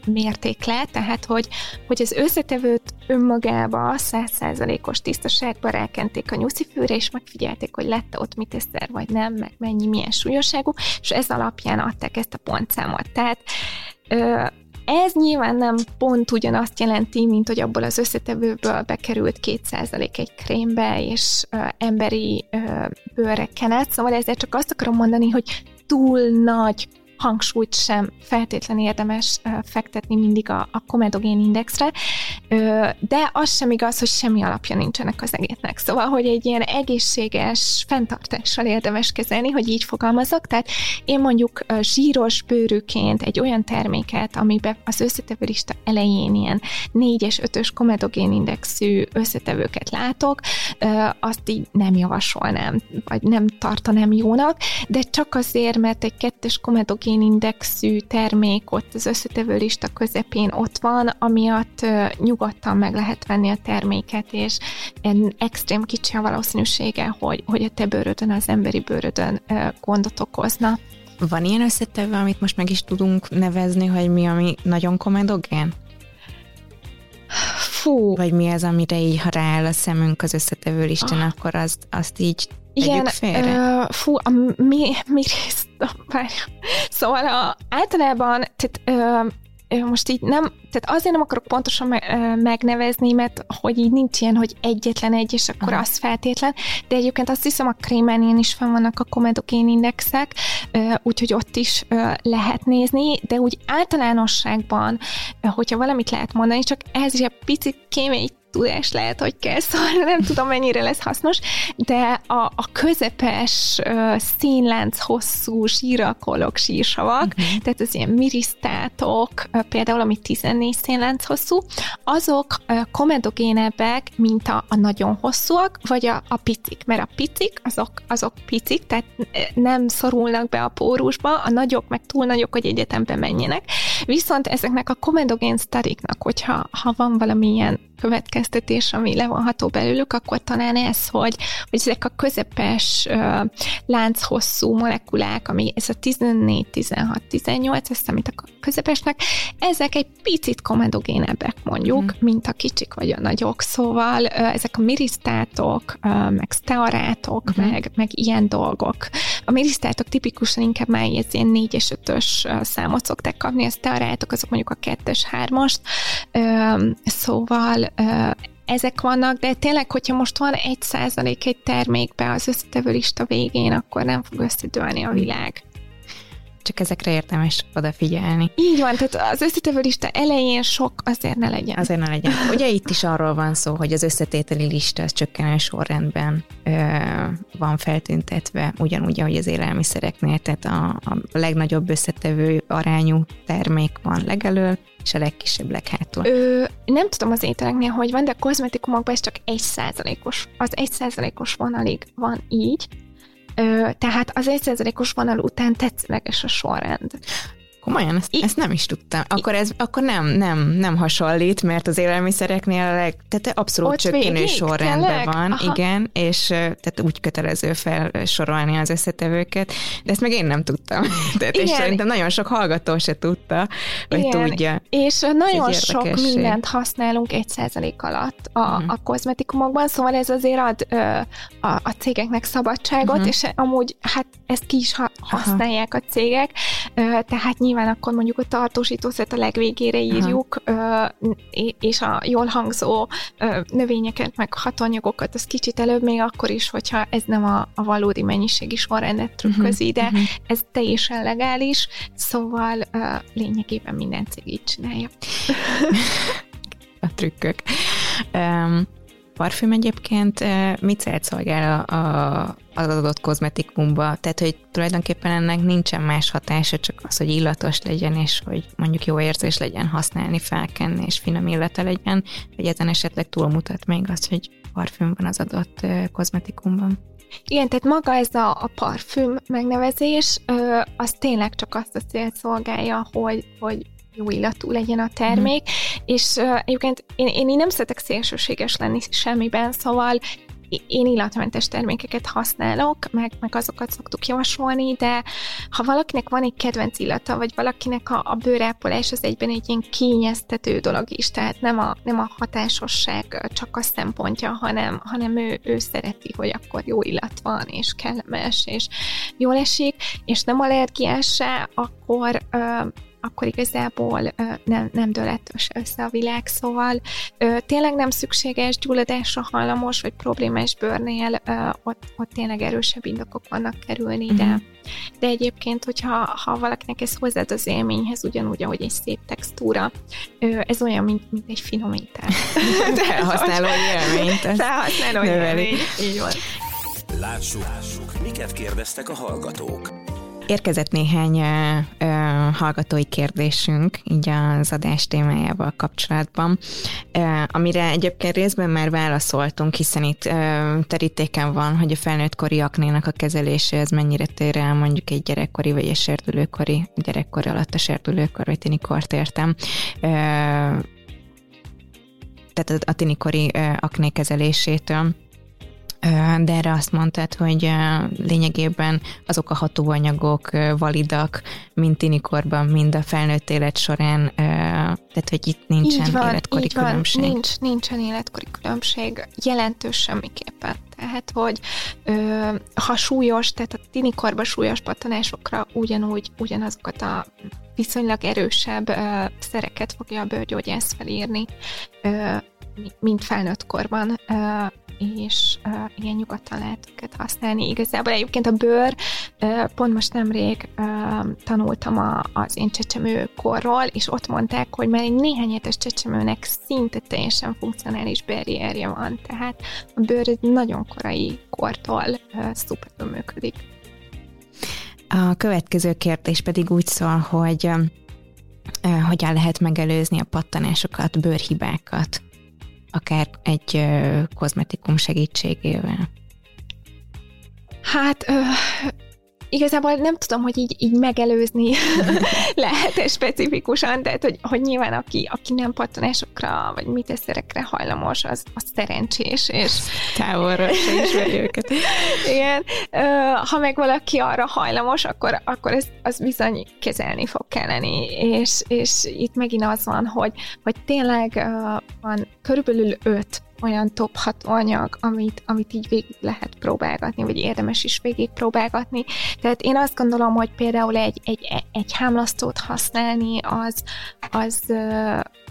mérték le, tehát hogy, hogy az összetevőt önmagába százszázalékos tisztaságban rákenték a nyuszi fülre, és megfigyelték, hogy lett ott mit eszer, vagy nem, meg mennyi, milyen súlyosságú, és ez alapján adták ezt a pontszámot. Tehát ez nyilván nem pont ugyanazt jelenti, mint hogy abból az összetevőből bekerült 2% egy krémbe, és ö, emberi ö, bőrre kenet, szóval ezért csak azt akarom mondani, hogy túl nagy hangsúlyt sem feltétlenül érdemes fektetni mindig a, a komedogén indexre, de az sem igaz, hogy semmi alapja nincsenek az egésznek. Szóval, hogy egy ilyen egészséges fenntartással érdemes kezelni, hogy így fogalmazok, tehát én mondjuk zsíros bőrűként egy olyan terméket, amiben az összetevőlista elején ilyen 4-es, 5-ös komedogén indexű összetevőket látok, azt így nem javasolnám, vagy nem tartanám jónak, de csak azért, mert egy kettes komedogén indexű termék ott az összetevő lista közepén ott van, amiatt nyugodtan meg lehet venni a terméket, és extrém kicsi a valószínűsége, hogy, hogy a te bőrödön, az emberi bőrödön gondot okozna. Van ilyen összetevő, amit most meg is tudunk nevezni, hogy mi, ami nagyon komedogén? Fú. Vagy mi az, amire így, ha rááll a szemünk az összetevő listán, ah. akkor azt, azt így igen, uh, fú, a mi, mi részt, Szóval a, általában, tehát uh, most így nem, tehát azért nem akarok pontosan megnevezni, mert hogy így nincs ilyen, hogy egyetlen egy, és akkor Aha. az feltétlen, de egyébként azt hiszem a krémenén is van vannak a komedogén indexek, úgyhogy ott is lehet nézni, de úgy általánosságban, hogyha valamit lehet mondani, csak ez is egy picit kémei tudás lehet, hogy kell, szóval nem tudom, mennyire lesz hasznos, de a, a közepes uh, színlánc hosszú sírakolok sírsavak, uh-huh. tehát az ilyen mirisztátok, uh, például ami 14 színlánc hosszú, azok uh, komedogénebbek, mint a, a nagyon hosszúak, vagy a, a picik, mert a picik, azok, azok picik, tehát nem szorulnak be a pórusba, a nagyok meg túl nagyok, hogy egyetembe menjenek, viszont ezeknek a komedogén sztariknak, hogyha ha van valamilyen következtetés, ami levonható belőlük, akkor talán ez, hogy, hogy ezek a közepes uh, lánchosszú molekulák, ami ez a 14, 16, 18, ezt amit a közepesnek, ezek egy picit komedogénebbek mondjuk, mm. mint a kicsik vagy a nagyok, szóval uh, ezek a mirisztátok, uh, meg stearátok, mm. meg, meg ilyen dolgok. A mirisztátok tipikusan inkább már ez ilyen 4-es, 5-ös számot szokták kapni, a stearátok azok mondjuk a 2-es, 3-ast, uh, szóval ezek vannak, de tényleg, hogyha most van egy százalék egy termékbe az összetevő lista végén, akkor nem fog összedőlni a világ. Csak ezekre érdemes odafigyelni. Így van, tehát az összetevő lista elején sok azért ne legyen. Azért ne legyen. Ugye itt is arról van szó, hogy az összetételi lista az csökkenő sorrendben ö, van feltüntetve, ugyanúgy, ahogy az élelmiszereknél, tehát a, a legnagyobb összetevő arányú termék van legelől, és a legkisebb leghátul. Ö, nem tudom az ételeknél, hogy van, de a kozmetikumokban ez csak egy százalékos. Az egy százalékos vonalig van így, Ö, tehát az egy százalékos vonal után tetszőleges a sorrend. Komolyan, ezt, ezt nem is tudtam. Akkor ez akkor nem, nem, nem hasonlít, mert az élelmiszereknél a leg, tehát abszolút Ott csökkenő sorrendben tényleg? van, Aha. igen, és tehát úgy kötelező felsorolni az összetevőket, de ezt meg én nem tudtam. tehát igen. és szerintem nagyon sok hallgató se tudta, vagy igen. tudja. És nagyon sok mindent használunk egy százalék alatt a, uh-huh. a kozmetikumokban, szóval ez azért ad ö, a, a cégeknek szabadságot, uh-huh. és amúgy hát ezt ki is ha- használják Aha. a cégek, ö, tehát nyilván akkor mondjuk a tartósítószert a legvégére írjuk, ö, és a jól hangzó növényeket, meg hatóanyagokat, az kicsit előbb még akkor is, hogyha ez nem a, a valódi mennyiségi sorrendet trükközi, uh-huh. de uh-huh. ez teljesen legális, szóval lényegében minden cég így csinálja. a trükkök. Um, parfüm egyébként mit célt szolgál a, a, az adott kozmetikumba? Tehát, hogy tulajdonképpen ennek nincsen más hatása, csak az, hogy illatos legyen, és hogy mondjuk jó érzés legyen használni, felkenni, és finom illata legyen, vagy ezen esetleg túlmutat még az, hogy parfüm van az adott kozmetikumban. Igen, tehát maga ez a, a parfüm megnevezés, az tényleg csak azt a célt szolgálja, hogy, hogy jó illatú legyen a termék, mm. és uh, egyébként én, én, én nem szeretek szélsőséges lenni semmiben, szóval én illatmentes termékeket használok, meg, meg azokat szoktuk javasolni, de ha valakinek van egy kedvenc illata, vagy valakinek a, a bőrápolás az egyben egy ilyen kényeztető dolog is, tehát nem a, nem a hatásosság csak a szempontja, hanem, hanem ő, ő szereti, hogy akkor jó illat van, és kellemes, és jól esik, és nem allergiás se, akkor akkor igazából nem, nem dölettős össze a világ, szóval tényleg nem szükséges gyulladásra hajlamos, vagy problémás bőrnél, ott, ott tényleg erősebb indokok vannak kerülni, de, mm-hmm. de egyébként, hogyha ha valakinek ez hozzáad az élményhez, ugyanúgy, ahogy egy szép textúra, ez olyan, mint, mint egy finomítás. Felhasználó élményt. Felhasználó élmény, így van. Lássuk, lássuk, miket kérdeztek a hallgatók. Érkezett néhány ö, hallgatói kérdésünk így az adás témájával kapcsolatban, ö, amire egyébként részben már válaszoltunk, hiszen itt ö, terítéken van, hogy a felnőttkori aknénak a kezelése ez mennyire tér el mondjuk egy gyerekkori vagy egy serdülőkori, gyerekkori alatt a serdülőkor vagy tinikort értem. Ö, tehát a tinikori akné kezelésétől de erre azt mondtad, hogy lényegében azok a hatóanyagok validak, mint tinikorban, mind a felnőtt élet során, tehát hogy itt nincsen van, életkori különbség. Van, nincs, nincsen életkori különbség, jelentős semmiképpen. Tehát, hogy ö, ha súlyos, tehát a tinikorban súlyos pattanásokra ugyanúgy ugyanazokat a viszonylag erősebb ö, szereket fogja a bőrgyógyász felírni, ö, mint felnőtt korban, és ilyen nyugodtan lehet őket használni. Igazából egyébként a bőr, pont most nemrég tanultam a, az én csecsemő korról, és ott mondták, hogy már egy néhány hetes csecsemőnek szinte teljesen funkcionális barrierje van, tehát a bőr egy nagyon korai kortól szuperül működik. A következő kérdés pedig úgy szól, hogy hogyan lehet megelőzni a pattanásokat, bőrhibákat akár egy kozmetikum segítségével? Hát ö, igazából nem tudom, hogy így, így megelőzni lehet-e specifikusan, tehát hogy, hogy nyilván aki, aki nem pattanásokra vagy miteszterekre hajlamos, az, az szerencsés, és távolra se ismeri őket. Igen, ha meg valaki arra hajlamos, akkor, akkor ez, az bizony kezelni fog kelleni, és, és itt megint az van, hogy, hogy tényleg van körülbelül öt olyan top anyag, amit, amit így végig lehet próbálgatni, vagy érdemes is végig próbálgatni. Tehát én azt gondolom, hogy például egy, egy, egy hámlasztót használni, az, az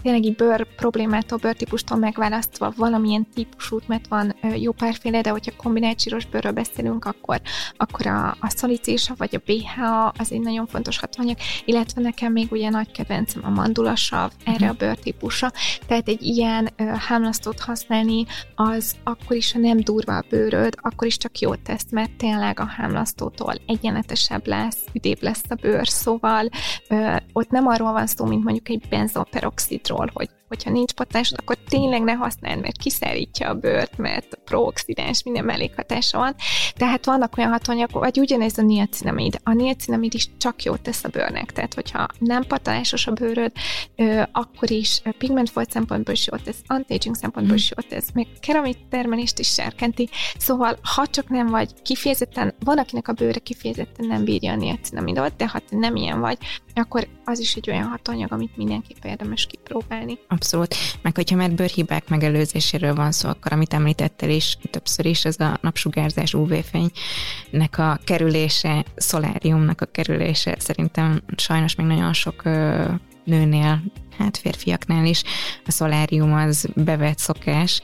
tényleg így bőr problémától, bőrtípustól megválasztva valamilyen típusút, mert van jó párféle, de hogyha kombinált síros bőrről beszélünk, akkor, akkor a, a szalicésa vagy a BHA az egy nagyon fontos hatóanyag, illetve nekem még ugye nagy kedvencem a mandulasav erre a bőrtípusra, tehát egy ilyen hámlasztót használni, az akkor is, ha nem durva a bőröd, akkor is csak jót tesz, mert tényleg a hámlasztótól egyenletesebb lesz, üdébb lesz a bőr, szóval uh, ott nem arról van szó, mint mondjuk egy benzoperoxidról, potásról, hogy hogyha nincs potásod, akkor tényleg ne használd, mert kiszárítja a bőrt, mert prooxidáns, minden mellékhatása van. Tehát vannak olyan hatanyagok, vagy ugyanez a niacinamid. A niacinamid is csak jót tesz a bőrnek, tehát hogyha nem patásos a bőröd, akkor is pigmentfolt szempontból is jót tesz, anti-aging szempontból is jót tesz, meg keramit termelést is serkenti. Szóval, ha csak nem vagy kifejezetten, van, akinek a bőre kifejezetten nem bírja a niacinamidot, de ha te nem ilyen vagy, akkor az is egy olyan hatanyag, amit mindenképp érdemes kipróbálni. Abszolút. Meg hogyha már bőrhibák megelőzéséről van szó, akkor amit említettél is többször is, ez a napsugárzás UV-fénynek a kerülése, szoláriumnak a kerülése szerintem sajnos még nagyon sok nőnél, hát férfiaknál is a szolárium az bevett szokás,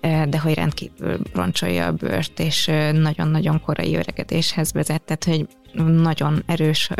de hogy rendkívül roncsolja a bőrt, és nagyon-nagyon korai öregedéshez vezet, tehát hogy nagyon erős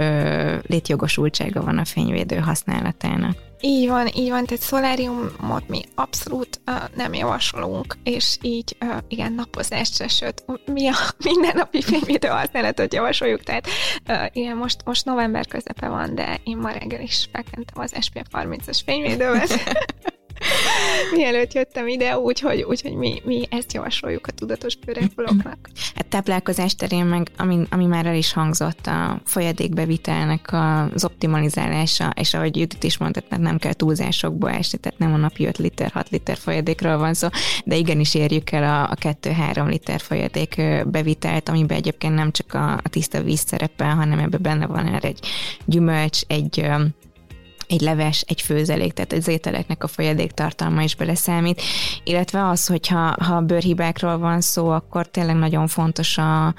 létjogosultsága van a fényvédő használatának. Így van, így van, tehát szoláriumot mi abszolút uh, nem javasolunk, és így uh, igen, napozásra, sőt, mi a mindennapi fényvédő használatot javasoljuk, tehát uh, igen, most, most november közepe van, de én ma reggel is felkentem az SPF 30-as fényvédőmet. mielőtt jöttem ide, úgyhogy, úgyhogy mi, mi ezt javasoljuk a tudatos bőrepolóknak. Hát táplálkozás terén meg, ami, ami már el is hangzott, a folyadékbevitelnek az optimalizálása, és ahogy Judit is mondta, tehát nem kell túlzásokba esni, tehát nem a napi 5 liter, 6 liter folyadékról van szó, de igenis érjük el a, a 2-3 liter folyadék bevitelt, amiben egyébként nem csak a, a tiszta víz szerepel, hanem ebben benne van erre egy gyümölcs, egy egy leves, egy főzelék, tehát az ételeknek a folyadék tartalma is beleszámít, illetve az, hogyha ha bőrhibákról van szó, akkor tényleg nagyon fontos a,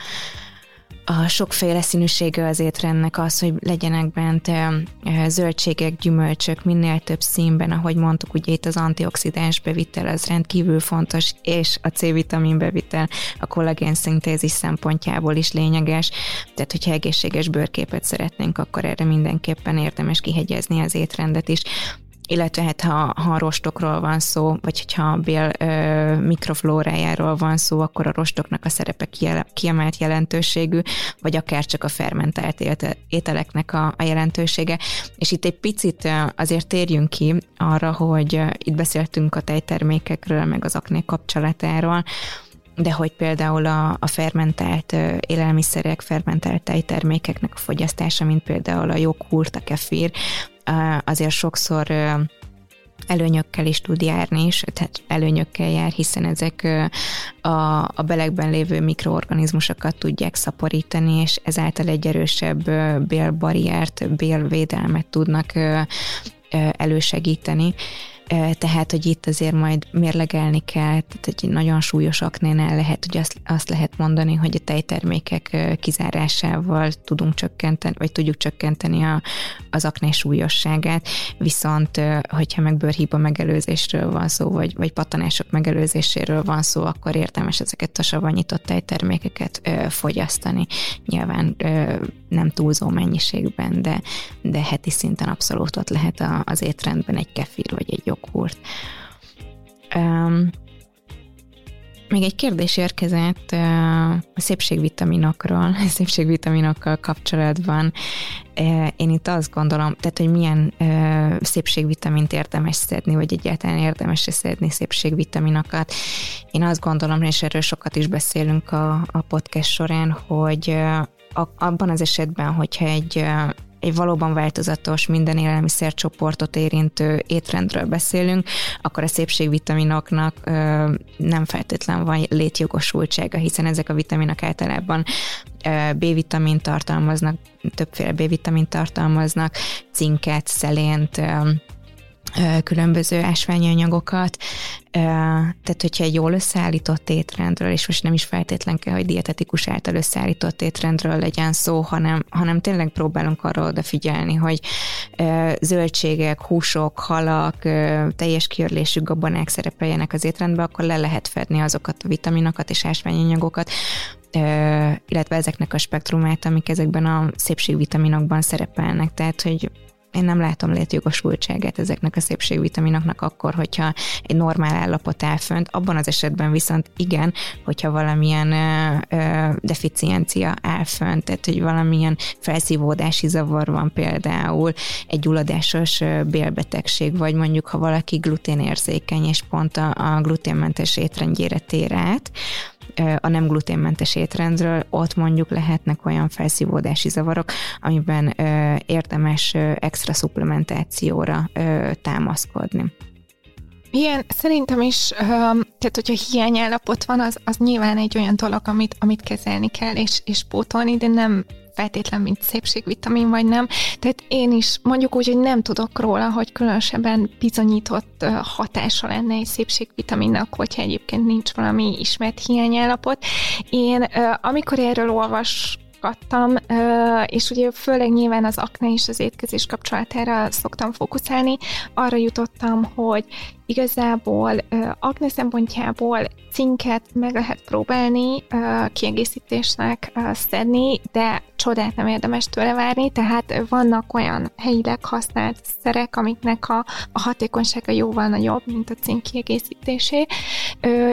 a sokféle színűsége az étrendnek az, hogy legyenek bent zöldségek, gyümölcsök, minél több színben, ahogy mondtuk, ugye itt az antioxidáns bevitel az rendkívül fontos, és a C-vitamin bevitel a kollagén szintézis szempontjából is lényeges, tehát hogyha egészséges bőrképet szeretnénk, akkor erre mindenképpen érdemes kihegyezni az étrendet is illetve hát ha, ha rostokról van szó, vagy hogyha a bél ö, mikroflórájáról van szó, akkor a rostoknak a szerepe kiemelt jelentőségű, vagy akár csak a fermentált ételeknek a, a jelentősége. És itt egy picit azért térjünk ki arra, hogy itt beszéltünk a tejtermékekről, meg az akné kapcsolatáról, de hogy például a, a fermentált élelmiszerek, fermentált tejtermékeknek a fogyasztása, mint például a joghurt, a kefir, azért sokszor előnyökkel is tud járni, és tehát előnyökkel jár, hiszen ezek a, a belegben lévő mikroorganizmusokat tudják szaporítani, és ezáltal egy erősebb bélbarriert, bélvédelmet tudnak elősegíteni tehát, hogy itt azért majd mérlegelni kell, tehát egy nagyon súlyos aknénál lehet, hogy azt, azt lehet mondani, hogy a tejtermékek kizárásával tudunk csökkenteni, vagy tudjuk csökkenteni a, az akné súlyosságát, viszont hogyha meg bőrhiba megelőzésről van szó, vagy, vagy patanások megelőzéséről van szó, akkor értelmes ezeket a savanyított tejtermékeket fogyasztani. Nyilván nem túlzó mennyiségben, de, de heti szinten abszolút ott lehet a, az étrendben egy kefir vagy egy joghurt. Um, még egy kérdés érkezett a szépségvitaminokról, a szépségvitaminokkal kapcsolatban. Én itt azt gondolom, tehát, hogy milyen szépségvitamint érdemes szedni, vagy egyáltalán érdemes szedni szépségvitaminokat. Én azt gondolom, és erről sokat is beszélünk a, a podcast során, hogy abban az esetben, hogyha egy egy valóban változatos, minden élelmiszercsoportot érintő étrendről beszélünk, akkor a szépségvitaminoknak ö, nem feltétlen van létjogosultsága, hiszen ezek a vitaminok általában B-vitamin tartalmaznak, többféle B-vitamin tartalmaznak, cinket, szelént, különböző ásványi anyagokat, tehát hogyha egy jól összeállított étrendről, és most nem is feltétlen kell, hogy dietetikus által összeállított étrendről legyen szó, hanem, hanem tényleg próbálunk arra odafigyelni, hogy zöldségek, húsok, halak, teljes kiörlésű gabonák szerepeljenek az étrendben, akkor le lehet fedni azokat a vitaminokat és ásványi anyagokat, illetve ezeknek a spektrumát, amik ezekben a szépségvitaminokban szerepelnek. Tehát, hogy én nem látom létjogosultságát ezeknek a szépségvitaminoknak akkor, hogyha egy normál állapot áll fönt, abban az esetben viszont igen, hogyha valamilyen ö, ö, deficiencia áll fönt, tehát hogy valamilyen felszívódási zavar van például, egy gyulladásos bélbetegség, vagy mondjuk ha valaki gluténérzékeny, és pont a, a gluténmentes étrendjére tér át, a nem gluténmentes étrendről, ott mondjuk lehetnek olyan felszívódási zavarok, amiben érdemes extra supplementációra támaszkodni. Igen, szerintem is, tehát hogyha hiányállapot van, az, az nyilván egy olyan dolog, amit, amit kezelni kell és, és pótolni, de nem feltétlen, mint szépségvitamin, vagy nem. Tehát én is mondjuk úgy, hogy nem tudok róla, hogy különösebben bizonyított hatása lenne egy szépségvitaminnak, hogyha egyébként nincs valami ismert hiányállapot. Én, amikor erről olvas kattam, és ugye főleg nyilván az akne és az étkezés kapcsolatára szoktam fókuszálni, arra jutottam, hogy igazából akne szempontjából cinket meg lehet próbálni kiegészítésnek szedni, de csodát nem érdemes tőle várni, tehát vannak olyan helyileg használt szerek, amiknek a, a hatékonysága jóval nagyobb, mint a cink kiegészítésé,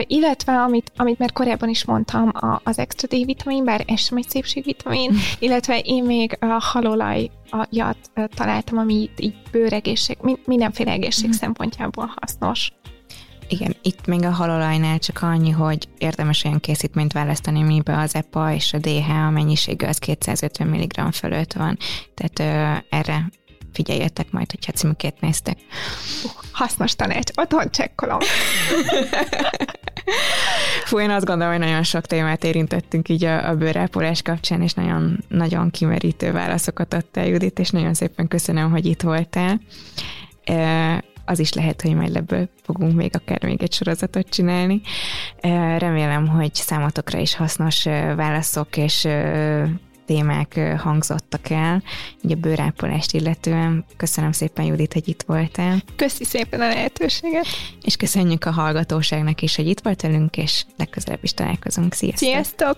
illetve amit, amit már korábban is mondtam, a, az extra D-vitamin, bár ez sem egy szépségvitamin, illetve én még a halolaj jat találtam, ami így bőregészség, mindenféle egészség mm. szempontjából hasznos. Igen, itt még a halolajnál csak annyi, hogy érdemes olyan készítményt választani, amiben az EPA és a DHA mennyisége az 250 mg fölött van. Tehát ö, erre figyeljetek majd, hogyha címkét néztek. Uh, hasznos tanács, otthon csekkolom. Fú, én azt gondolom, hogy nagyon sok témát érintettünk így a, a bőrápolás kapcsán, és nagyon, nagyon kimerítő válaszokat adtál, Judit, és nagyon szépen köszönöm, hogy itt voltál. Az is lehet, hogy majd ebből fogunk még akár még egy sorozatot csinálni. Remélem, hogy számotokra is hasznos válaszok és témák hangzottak el, így a bőrápolást illetően. Köszönöm szépen, Judit, hogy itt voltál. Köszi szépen a lehetőséget. És köszönjük a hallgatóságnak is, hogy itt volt velünk, és legközelebb is találkozunk. Sziasztok! Sziasztok!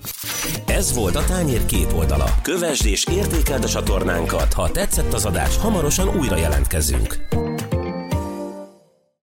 Ez volt a Tányér két oldala. Kövesd és értékeld a csatornánkat. Ha tetszett az adás, hamarosan újra jelentkezünk.